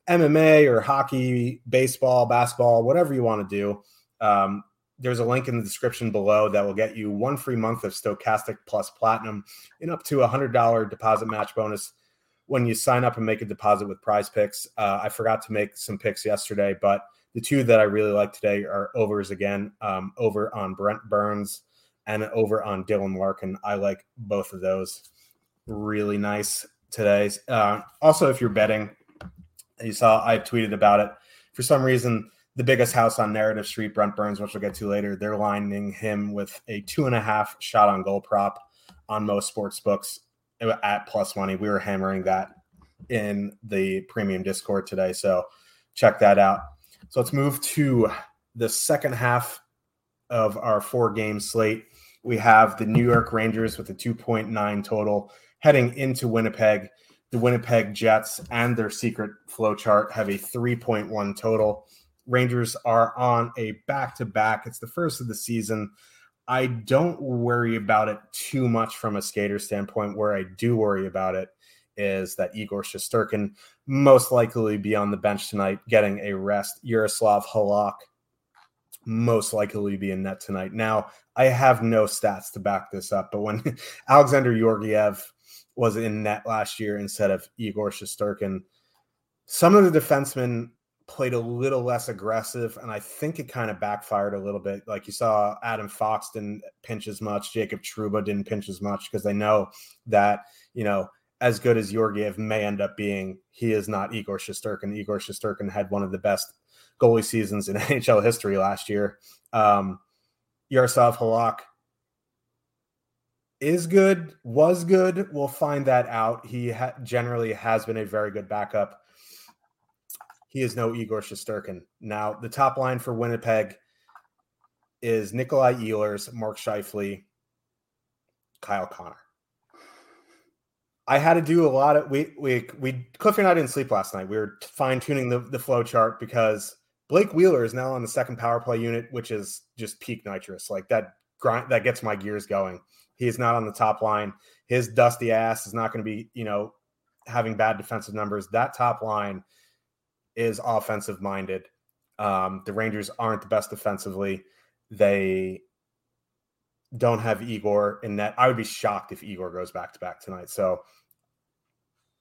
MMA or hockey, baseball, basketball, whatever you want to do. Um, there's a link in the description below that will get you one free month of Stokastic Plus Platinum and up to a $100 deposit match bonus when you sign up and make a deposit with PrizePicks. Uh, I forgot to make some picks yesterday, but the two that I really like today are overs again, um, over on Brent Burns and over on Dylan Larkin. I like both of those really nice today. Uh, also, if you're betting, you saw I tweeted about it. For some reason, the biggest house on Narrative Street, Brent Burns, which we'll get to later, they're lining him with a two and a half shot on goal prop on most sports books at plus money. We were hammering that in the premium Discord today. So check that out. So let's move to the second half of our four game slate. We have the New York Rangers with a 2.9 total heading into Winnipeg. The Winnipeg Jets and their secret flow chart have a 3.1 total. Rangers are on a back to back. It's the first of the season. I don't worry about it too much from a skater standpoint. Where I do worry about it is that Igor Shesterkin most likely be on the bench tonight, getting a rest. Yaroslav Halak most likely be in net tonight. Now, I have no stats to back this up, but when Alexander Georgiev was in net last year instead of Igor Shesterkin, some of the defensemen played a little less aggressive, and I think it kind of backfired a little bit. Like you saw, Adam Fox didn't pinch as much, Jacob Trouba didn't pinch as much because they know that you know as good as Georgiev may end up being, he is not Igor Shesterkin. Igor Shesterkin had one of the best goalie seasons in NHL history last year. Um, Yaroslav Halak is good, was good. We'll find that out. He ha- generally has been a very good backup. He is no Igor Shesterkin. Now, the top line for Winnipeg is Nikolai Ehlers, Mark Scheifele, Kyle Connor. I had to do a lot of we we we Cliffy and I didn't sleep last night. We were fine tuning the the flow chart because Blake Wheeler is now on the second power play unit, which is just peak nitrous. Like that grind that gets my gears going. He is not on the top line. His dusty ass is not going to be, you know, having bad defensive numbers. That top line is offensive minded. Um, the Rangers aren't the best defensively. They don't have Igor in net. I would be shocked if Igor goes back to back tonight. So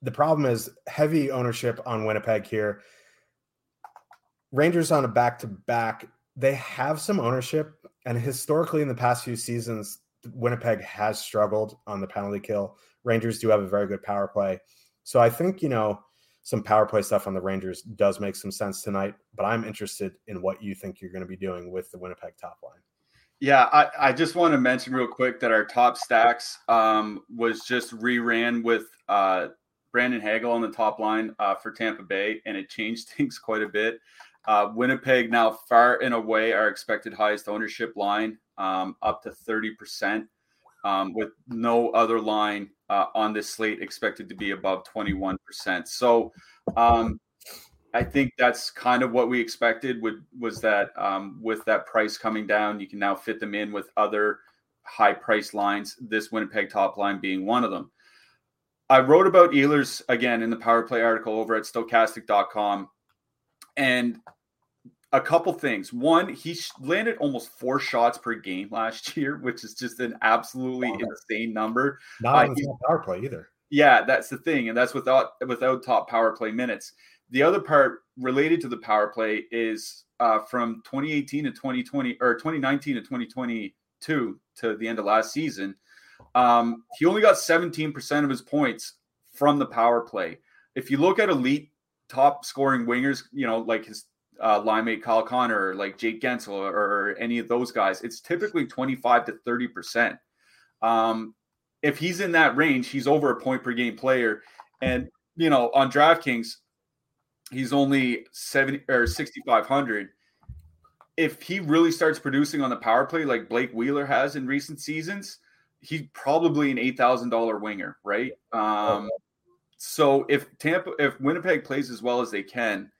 the problem is heavy ownership on Winnipeg here. Rangers on a back to back, they have some ownership. And historically, in the past few seasons, Winnipeg has struggled on the penalty kill. Rangers do have a very good power play. So I think, you know, some power play stuff on the Rangers does make some sense tonight. But I'm interested in what you think you're going to be doing with the Winnipeg top line. Yeah, I, I just want to mention real quick that our top stacks um, was just reran with uh, Brandon Hagel on the top line uh, for Tampa Bay, and it changed things quite a bit. Uh, Winnipeg now far and away our expected highest ownership line, um, up to 30%, um, with no other line uh, on this slate expected to be above 21%. So um, I think that's kind of what we expected would, was that um, with that price coming down, you can now fit them in with other high price lines, this Winnipeg top line being one of them. I wrote about Ehlers again in the power play article over at stokastic.com. And a couple things. One, he landed almost four shots per game last year, which is just an absolutely wow. insane number. Not the top power play either. Yeah, that's the thing, and that's without without top power play minutes. The other part related to the power play is uh, from 2018 to 2020 or 2019 to 2022 to the end of last season. Um, he only got 17% of his points from the power play. If you look at elite top scoring wingers, you know, like his uh, linemate Kyle Connor, like Jake Guentzel, or, or, any of those guys, it's typically 25 to 30 percent. Um, if he's in that range, he's over a point per game player, and you know on DraftKings, he's only 70 or 6,500. If he really starts producing on the power play like Blake Wheeler has in recent seasons, he's probably an eight thousand dollar winger, right? Um, so if Tampa, if Winnipeg plays as well as they can,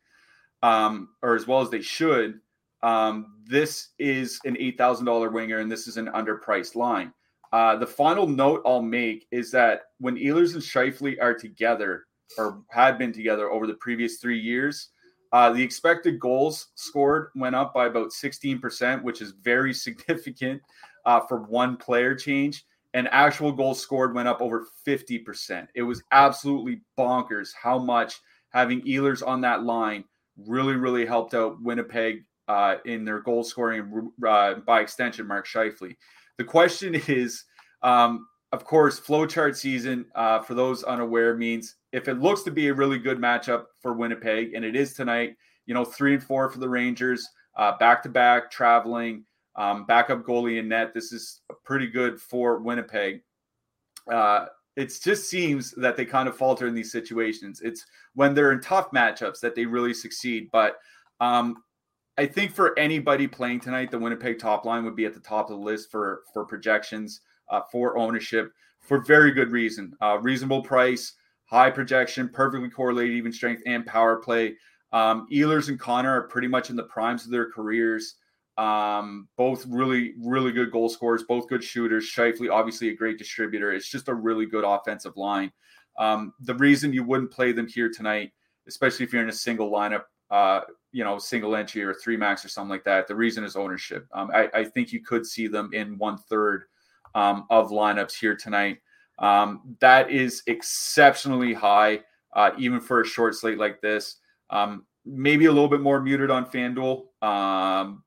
um, or as well as they should, um, this is an eight thousand dollar winger, and this is an underpriced line. Uh, the final note I'll make is that when Ehlers and Scheifele are together, or had been together over the previous three years, uh, the expected goals scored went up by about 16%, which is very significant uh, for one player change and actual goals scored went up over 50%. It was absolutely bonkers how much having Ehlers on that line really, really helped out Winnipeg uh, in their goal scoring uh, by extension, Mark Scheifele. The question is, um, of course, flowchart season, uh, for those unaware, means if it looks to be a really good matchup for Winnipeg, and it is tonight, you know, three and four for the Rangers, back to back, traveling um, backup goalie in net. This is pretty good for Winnipeg. It just seems that they kind of falter in these situations. It's when they're in tough matchups that they really succeed. But um, I think for anybody playing tonight, the Winnipeg top line would be at the top of the list for for projections, uh, for ownership, for very good reason. Uh, reasonable price, high projection, perfectly correlated even strength and power play. Um, Ehlers and Connor are pretty much in the primes of their careers. Um, both really, really good goal scorers, both good shooters. Scheifele, obviously a great distributor. It's just a really good offensive line. Um, the reason you wouldn't play them here tonight, especially if you're in a single lineup, uh, you know, single entry or three max or something like that, the reason is ownership. Um, I, I, think you could see them in one third um, of lineups here tonight. Um, that is exceptionally high, uh, even for a short slate like this. Um, maybe a little bit more muted on FanDuel, um,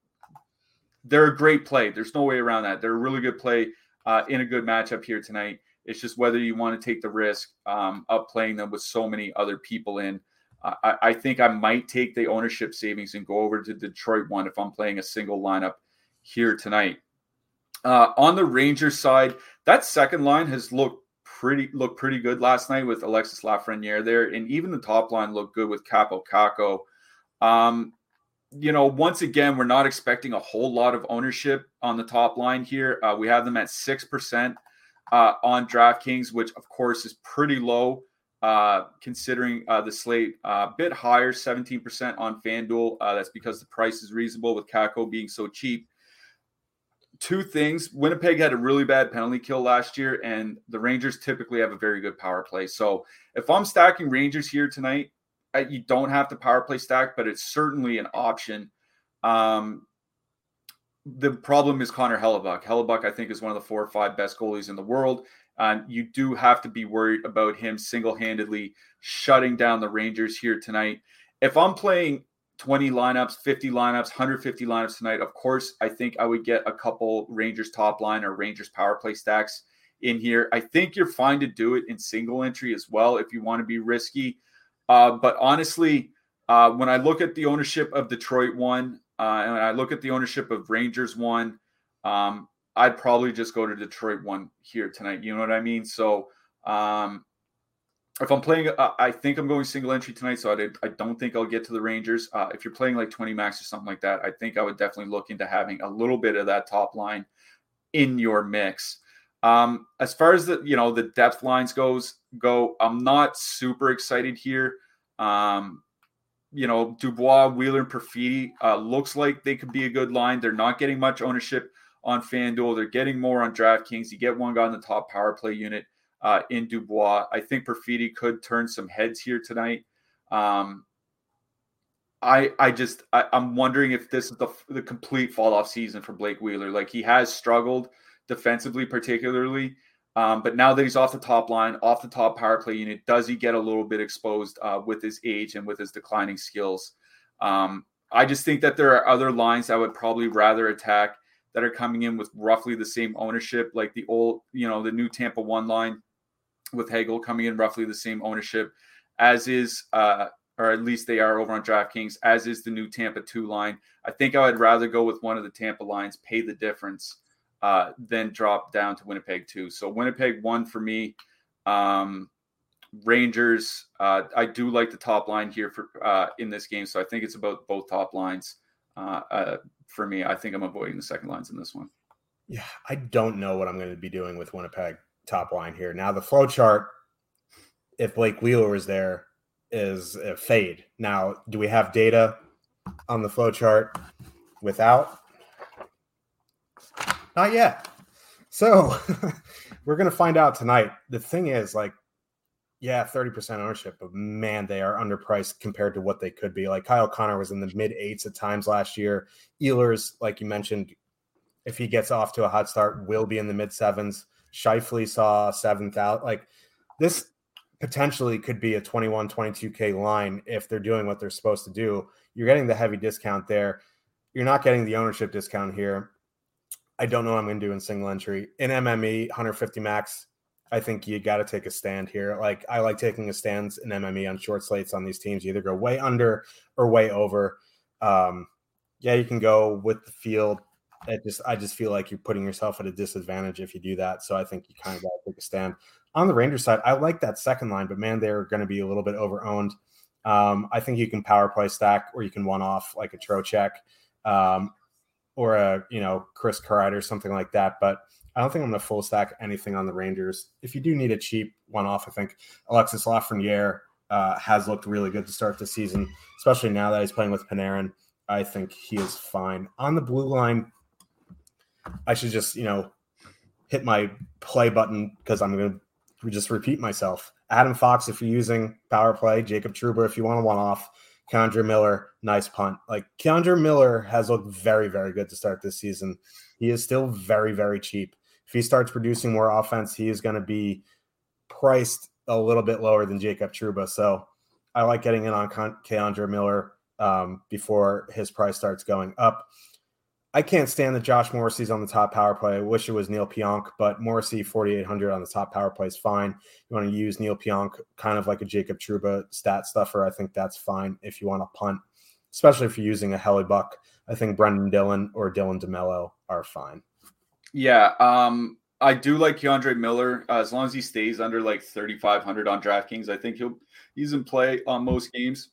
they're a great play. There's no way around that. They're a really good play uh, in a good matchup here tonight. It's just whether you want to take the risk um, of playing them with so many other people in. Uh, I, I, think I might take the ownership savings and go over to Detroit one if I'm playing a single lineup here tonight. Uh, on the Rangers side, that second line has looked pretty looked pretty good last night with Alexis Lafreniere there, and even the top line looked good with Kaapo Kakko. Um, you know, once again, we're not expecting a whole lot of ownership on the top line here. Uh, we have them at 6% uh, on DraftKings, which of course is pretty low uh, considering uh, the slate. A uh, bit higher, 17% on FanDuel. Uh, that's because the price is reasonable with Kakko being so cheap. Two things Winnipeg had a really bad penalty kill last year, and the Rangers typically have a very good power play. So if I'm stacking Rangers here tonight, you don't have to power play stack, but it's certainly an option. Um, the problem is Connor Hellebuyck. Hellebuyck, I think, is one of the four or five best goalies in the world. And you do have to be worried about him single handedly shutting down the Rangers here tonight. If I'm playing 20 lineups, 50 lineups, 150 lineups tonight, of course, I think I would get a couple Rangers top line or Rangers power play stacks in here. I think you're fine to do it in single entry as well if you want to be risky. Uh, but honestly, uh, when I look at the ownership of Detroit one, uh, and I look at the ownership of Rangers one, um, I'd probably just go to Detroit one here tonight. You know what I mean? So um, if I'm playing, uh, I think I'm going single entry tonight. So I, I don't think I'll get to the Rangers. Uh, if you're playing like 20 max or something like that, I think I would definitely look into having a little bit of that top line in your mix. Um, as far as the you know the depth lines goes go, I'm not super excited here. Um, you know, Dubois, Wheeler, and Perfetti uh, looks like they could be a good line. They're not getting much ownership on FanDuel. They're getting more on DraftKings. You get one guy in the top power play unit uh, in Dubois. I think Perfetti could turn some heads here tonight. Um, I I just I, am wondering if this is the the complete fall off season for Blake Wheeler. Like he has struggled defensively, particularly. Um, but now that he's off the top line, off the top power play unit, does he get a little bit exposed uh, with his age and with his declining skills? Um, I just think that there are other lines I would probably rather attack that are coming in with roughly the same ownership, like the old, you know, the new Tampa one line with Hagel coming in roughly the same ownership, as is uh, or at least they are over on DraftKings, as is the new Tampa 2 line. I think I would rather go with one of the Tampa lines, pay the difference, uh, than drop down to Winnipeg 2. So Winnipeg 1 for me. Um, Rangers, uh, I do like the top line here for uh, in this game. So I think it's about both top lines. Uh, uh, for me, I think I'm avoiding the second lines in this one. Yeah, I don't know what I'm going to be doing with Winnipeg top line here. Now the flow chart, if Blake Wheeler is there, is a fade. Now, do we have data on the flow chart without? Not yet. So we're going to find out tonight. The thing is, like, yeah, 30% ownership, but man, they are underpriced compared to what they could be. Like Kyle Connor was in the mid eights at times last year. Ehlers, like you mentioned, if he gets off to a hot start, will be in the mid sevens. Scheifele saw seventh out. Like this potentially could be a 21, 22K line if they're doing what they're supposed to do. You're getting the heavy discount there. You're not getting the ownership discount here. I don't know what I'm going to do in single entry. In MME, 150 max, I think you got to take a stand here. Like I like taking a stand in MME on short slates on these teams. You either go way under or way over. Um, yeah, you can go with the field. It just I just feel like you're putting yourself at a disadvantage if you do that. So I think you kind of got to take a stand on the Rangers side, I like that second line, but man, they're going to be a little bit over owned. Um, I think you can power play stack or you can one off like a Trocheck um, or a you know Chris Kreider or something like that. But I don't think I'm going to full stack anything on the Rangers. If you do need a cheap one off, I think Alexis Lafreniere uh, has looked really good to start the season, especially now that he's playing with Panarin. I think he is fine on the blue line. I should just you know hit my play button because I'm going to just repeat myself. Adam Fox, if you're using power play, Jacob Trouba, if you want to one off, K'Andre Miller, nice punt. Like K'Andre Miller has looked very, very good to start this season. He is still very, very cheap. If he starts producing more offense, he is going to be priced a little bit lower than Jacob Trouba. So I like getting in on K'Andre Miller um, before his price starts going up. I can't stand that Josh Morrissey's on the top power play. I wish it was Neal Pionk, but Morrissey 4,800 on the top power play is fine. You want to use Neal Pionk kind of like a Jacob Trouba stat stuffer. I think that's fine if you want to punt, especially if you're using a Hellebuyck. I think Brendan Dillon or Dylan DeMello are fine. Yeah. Um, I do like K'Andre Miller uh, as long as he stays under like 3,500 on DraftKings. I think he'll he's in play on most games.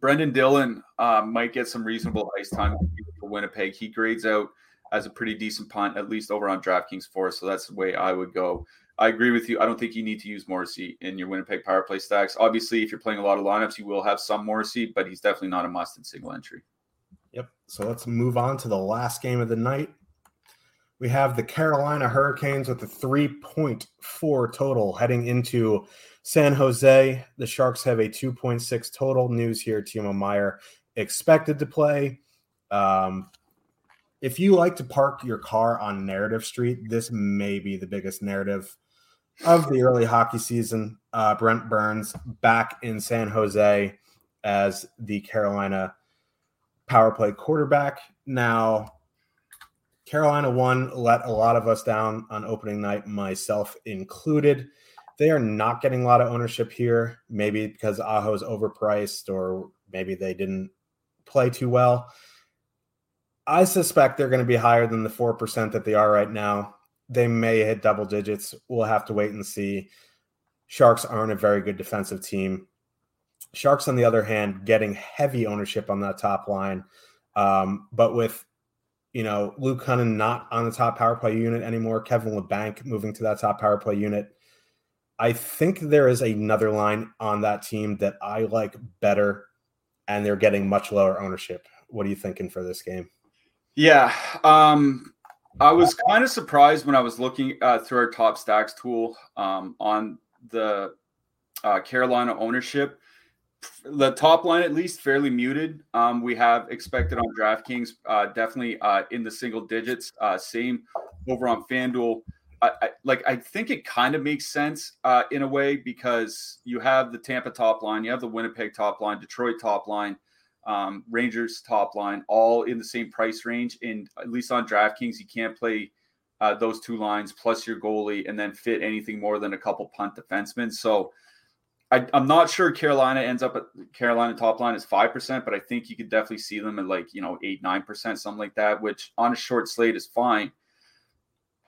Brendan Dillon uh, might get some reasonable ice time for Winnipeg. He grades out as a pretty decent punt, at least over on DraftKings for us. So that's the way I would go. I agree with you. I don't think you need to use Morrissey in your Winnipeg power play stacks. Obviously, if you're playing a lot of lineups, you will have some Morrissey, but he's definitely not a must in single entry. Yep. So let's move on to the last game of the night. We have the Carolina Hurricanes with a 3.4 total heading into San Jose, the Sharks have a 2.6 total. News here Timo Meier expected to play. Um, if you like to park your car on Narrative Street, this may be the biggest narrative of the early hockey season. Uh, Brent Burns back in San Jose as the Carolina power play quarterback. Now, Carolina one let a lot of us down on opening night, myself included they are not getting a lot of ownership here. Maybe because Aho is overpriced, or maybe they didn't play too well. I suspect they're going to be higher than the four percent that they are right now. They may hit double digits. We'll have to wait and see. Sharks aren't a very good defensive team. Sharks, on the other hand, getting heavy ownership on that top line, um, but with you know Luke Kunin not on the top power play unit anymore, Kevin Labanc moving to that top power play unit I think there is another line on that team that I like better, and they're getting much lower ownership. What are you thinking for this game? Yeah, um, I was kind of surprised when I was looking uh, through our top stacks tool um, on the uh, Carolina ownership. The top line, at least, fairly muted. Um, we have expected on DraftKings, uh, definitely uh, in the single digits. Uh, same over on FanDuel. I, I, like I think it kind of makes sense uh, in a way because you have the Tampa top line, you have the Winnipeg top line, Detroit top line, um, Rangers top line, all in the same price range. And at least on DraftKings, you can't play uh, those two lines plus your goalie and then fit anything more than a couple punt defensemen. So I, am not sure Carolina ends up at Carolina top line is five percent, but I think you could definitely see them at like you know eight nine percent, something like that, which on a short slate is fine.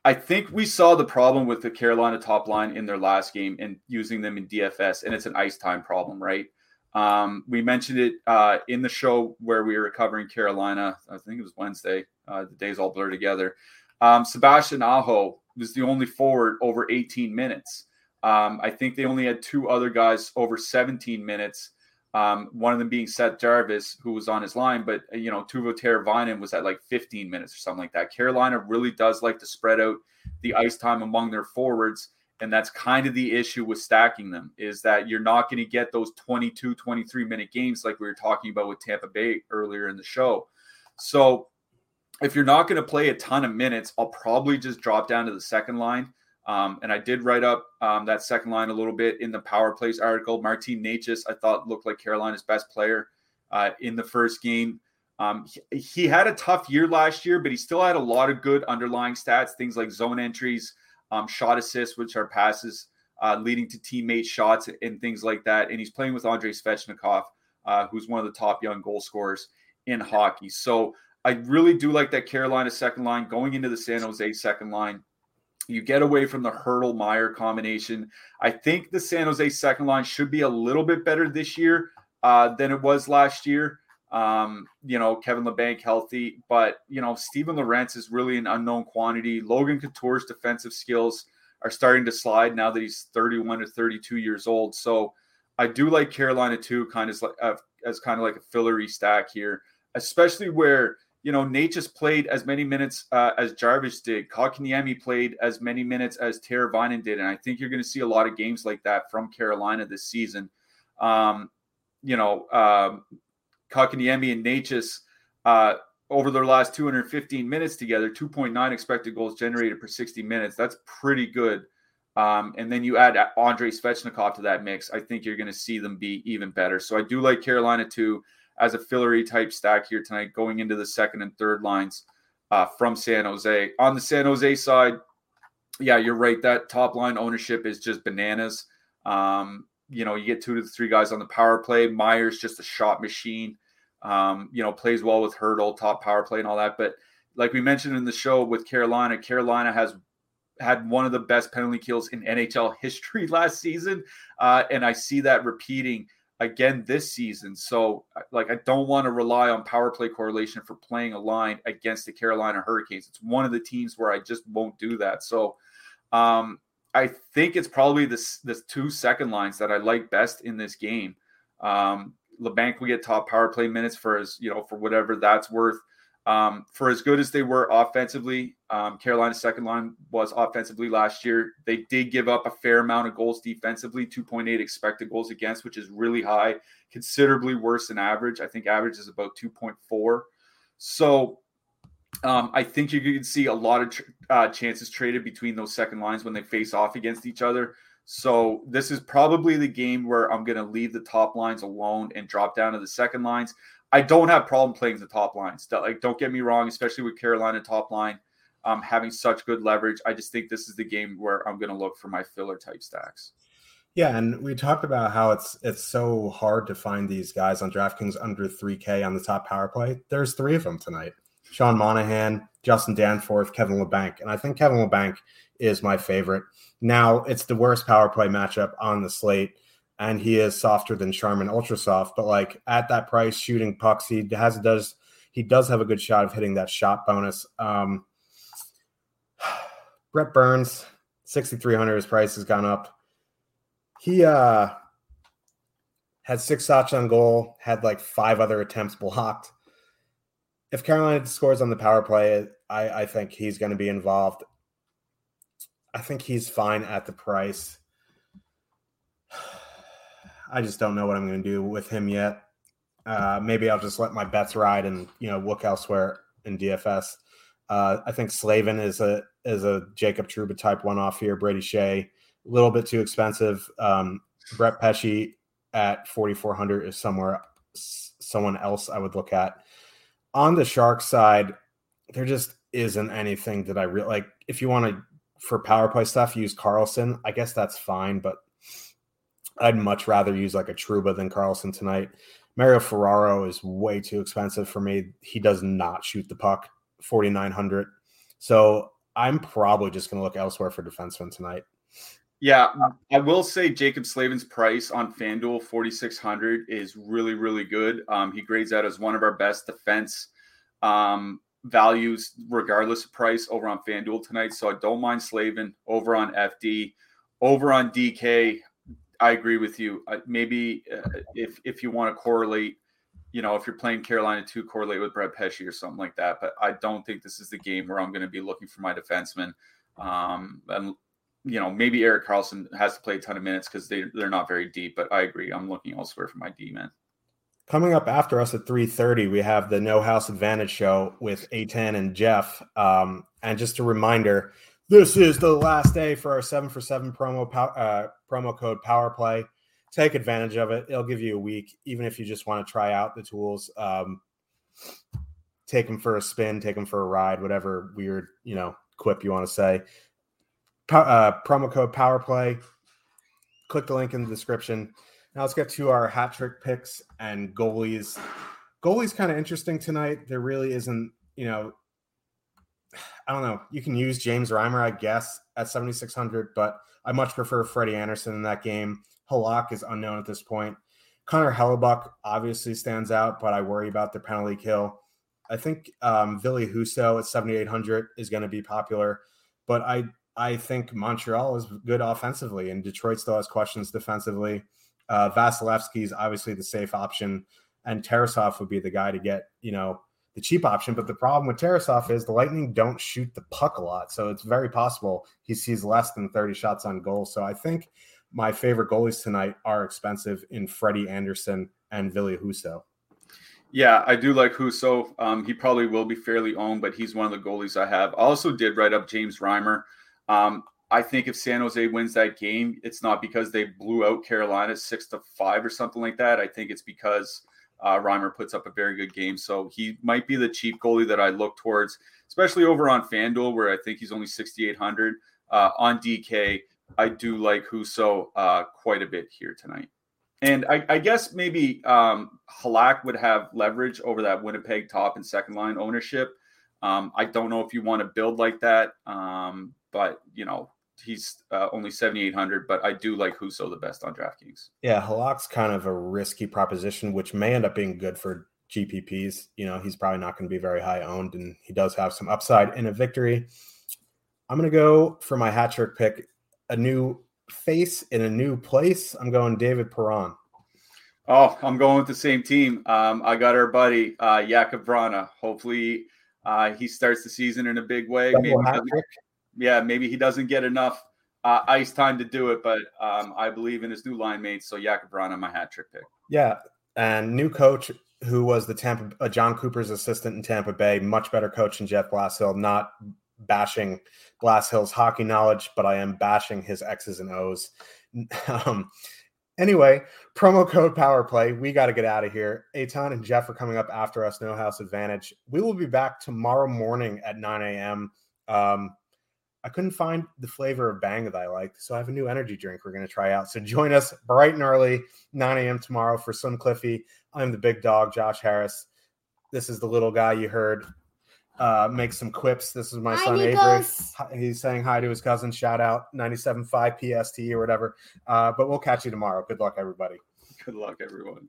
I think we saw the problem with the Carolina top line in their last game and using them in DFS, and it's an ice time problem, right? Um, we mentioned it uh, in the show where we were covering Carolina. I think it was Wednesday. Uh, the days all blur together. Um, Sebastian Aho was the only forward over 18 minutes. Um, I think they only had two other guys over 17 minutes. Um, one of them being Seth Jarvis, who was on his line, but you know, Teuvo Teravainen was at like 15 minutes or something like that. Carolina really does like to spread out the ice time among their forwards, and that's kind of the issue with stacking them is that you're not going to get those 22, 23 minute games like we were talking about with Tampa Bay earlier in the show. So if you're not going to play a ton of minutes, I'll probably just drop down to the second line. Um, and I did write up um, that second line a little bit in the Power Plays article. Martin Necas, I thought looked like Carolina's best player uh, in the first game. Um, he, he, had a tough year last year, but he still had a lot of good underlying stats, things like zone entries, um, shot assists, which are passes uh, leading to teammate shots and things like that. And he's playing with Andrei Svechnikov, uh, who's one of the top young goal scorers in hockey. So I really do like that Carolina second line going into the San Jose second line. You get away from the Hertl Meier combination. I think the San Jose second line should be a little bit better this year uh, than it was last year. Um, you know, Kevin Labanc healthy, but you know, Steven Lorentz is really an unknown quantity. Logan Couture's defensive skills are starting to slide now that he's 31 to 32 years old. So I do like Carolina too, kind of like uh, as kind of like a fillery stack here, especially where you know, Nate just played as many minutes uh, as Jarvis did. Kotkaniemi played as many minutes as Teravainen did, and I think you're going to see a lot of games like that from Carolina this season. Um, you know, um, Kotkaniemi and Necas uh, over their last 215 minutes together, 2.9 expected goals generated per 60 minutes. That's pretty good. Um, and then you add Andrei Svechnikov to that mix. I think you're going to see them be even better. So I do like Carolina too as a fillery type stack here tonight, going into the second and third lines uh, from San Jose. On the San Jose side, yeah, you're right. That top line ownership is just bananas. Um, you know, you get two to three guys on the power play. Myers just a shot machine. Um, you know, plays well with Hertl, top power play, and all that. But like we mentioned in the show with Carolina, Carolina has had one of the best penalty kills in NHL history last season, uh, and I see that repeating again this season. So, uh, like, I don't want to rely on power play correlation for playing a line against the Carolina Hurricanes. It's one of the teams where I just won't do that. So, um, I think it's probably this the two second lines that I like best in this game. Um, Labanc will get top power play minutes for his, you know, for whatever that's worth. Um, for as good as they were offensively, um, Carolina's second line was offensively last year. They did give up a fair amount of goals defensively, 2.8 expected goals against, which is really high, considerably worse than average. I think average is about 2.4. So um, I think you can see a lot of tr- uh, chances traded between those second lines when they face off against each other. So this is probably the game where I'm going to leave the top lines alone and drop down to the second lines. I don't have problem playing the top lines. Like, don't get me wrong, especially with Carolina top line um, having such good leverage. I just think this is the game where I'm going to look for my filler type stacks. Yeah, and we talked about how it's it's so hard to find these guys on DraftKings under 3K on the top power play. There's three of them tonight: Sean Monahan, Justin Danforth, Kevin Labanc, and I think Kevin Labanc is my favorite. Now it's the worst power play matchup on the slate and he is softer than Charmin Ultra Soft. But like at that price, shooting pucks, he has does he does have a good shot of hitting that shot bonus. Um, Brent Burns, sixty three hundred. His price has gone up. He uh had six shots on goal, had like five other attempts blocked. If Carolina scores on the power play, I, I think he's going to be involved. I think he's fine at the price. I just don't know what I'm going to do with him yet. Uh, maybe I'll just let my bets ride and you know look elsewhere in DFS. Uh, I think Slavin is a is a Jacob Trouba type one off here. Brady Skjei a little bit too expensive. Um, Brett Pesce at 4400 is somewhere someone else I would look at. On the shark side, there just isn't anything that I really like. If you want to for power play stuff, use Karlsson. I guess that's fine, but I'd much rather use like a Trouba than Karlsson tonight. Mario Ferraro is way too expensive for me. He does not shoot the puck, 4,900. So I'm probably just going to look elsewhere for defensemen tonight. Yeah, I will say Jacob Slavin's price on FanDuel 4600 is really really good. Um, he grades out as one of our best defense um, values regardless of price over on FanDuel tonight. So I don't mind Slavin over on FD, over on DK. I agree with you. Uh, maybe uh, if if you want to correlate, you know, if you're playing Carolina to correlate with Brett Pesce or something like that. But I don't think this is the game where I'm going to be looking for my defenseman. Um, and you know, maybe Erik Karlsson has to play a ton of minutes because they they're not very deep. But I agree, I'm looking elsewhere for my D man. Coming up after us at 3:30, we have the No House Advantage show with A10 and Jeff. Um, and just a reminder, this is the last day for our seven for seven promo uh, promo code Power Play. Take advantage of it. It'll give you a week, even if you just want to try out the tools. Um, take them for a spin, take them for a ride, whatever weird you know quip you want to say uh, promo code Power Play. Click the link in the description. Now let's get to our hat trick picks and goalies. Goalies kind of interesting tonight. There really isn't, you know, I don't know. You can use James Reimer, I guess, at 7,600, but I much prefer Freddie Andersen in that game. Halak is unknown at this point. Connor Hellebuyck obviously stands out, but I worry about the penalty kill. I think um, Ville Husso at 7,800 is going to be popular, but I I think Montreal is good offensively, and Detroit still has questions defensively. Uh, Vasilevskiy is obviously the safe option, and Tarasov would be the guy to get, you know, the cheap option. But the problem with Tarasov is the Lightning don't shoot the puck a lot, so it's very possible he sees less than 30 shots on goal. So I think my favorite goalies tonight are expensive in Freddie Andersen and Ville Husso. Yeah, I do like Husso. Um, he probably will be fairly owned, but he's one of the goalies I have. I also did write up James Reimer. Um, I think if San Jose wins that game, it's not because they blew out Carolina six to five or something like that. I think it's because uh, Reimer puts up a very good game. So he might be the cheap goalie that I look towards, especially over on FanDuel, where I think he's only 6,800. Uh, on DK, I do like Husso uh, quite a bit here tonight. And I, I guess maybe um, Halak would have leverage over that Winnipeg top and second line ownership. Um, I don't know if you want to build like that. Um, but you know he's uh, only 7800 but i do like husso the best on draftkings. Yeah halak's kind of a risky proposition which may end up being good for gpps you know he's probably not going to be very high owned and he does have some upside in a victory. I'm going to go for my hat trick pick a new face in a new place. I'm going david perron. Oh i'm going with the same team. Um, i got our buddy uh Jakub Vrana. hopefully uh, he starts the season in a big way. Double maybe yeah, maybe he doesn't get enough uh, ice time to do it, but um, I believe in his new line mates. So Jakub Vrana, my hat trick pick. Yeah, and new coach who was the Tampa uh, Jon Cooper's assistant in Tampa Bay, much better coach than Jeff Blashill. Not bashing Blashill's hockey knowledge, but I am bashing his X's and O's. um, anyway, promo code Power Play. We got to get out of here. A10 and Jeff are coming up after us. No House Advantage. We will be back tomorrow morning at 9 a.m. Um, I couldn't find the flavor of Bang that I liked, so I have a new energy drink we're going to try out. So join us bright and early, 9 a.m. tomorrow for Slim Cliffy. I'm the big dog, Josh Harris. This is the little guy you heard uh, make some quips. This is my hi, son Nikos. Avery. He's saying hi to his cousin. Shout out 97.5 PST or whatever. Uh, but we'll catch you tomorrow. Good luck, everybody. Good luck, everyone.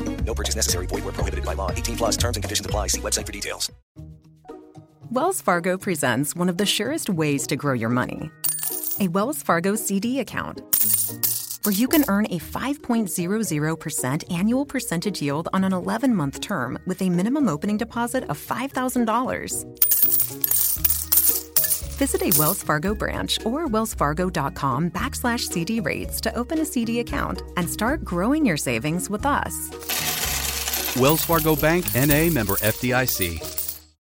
No purchase necessary. Void where prohibited by law. 18 plus terms and conditions apply. See website for details. Wells Fargo presents one of the surest ways to grow your money. A Wells Fargo CD account where you can earn a 5.00% annual percentage yield on an 11-month term with a minimum opening deposit of $5,000. Visit a Wells Fargo branch or wellsfargo.com backslash CD rates to open a CD account and start growing your savings with us. Wells Fargo Bank NA member FDIC.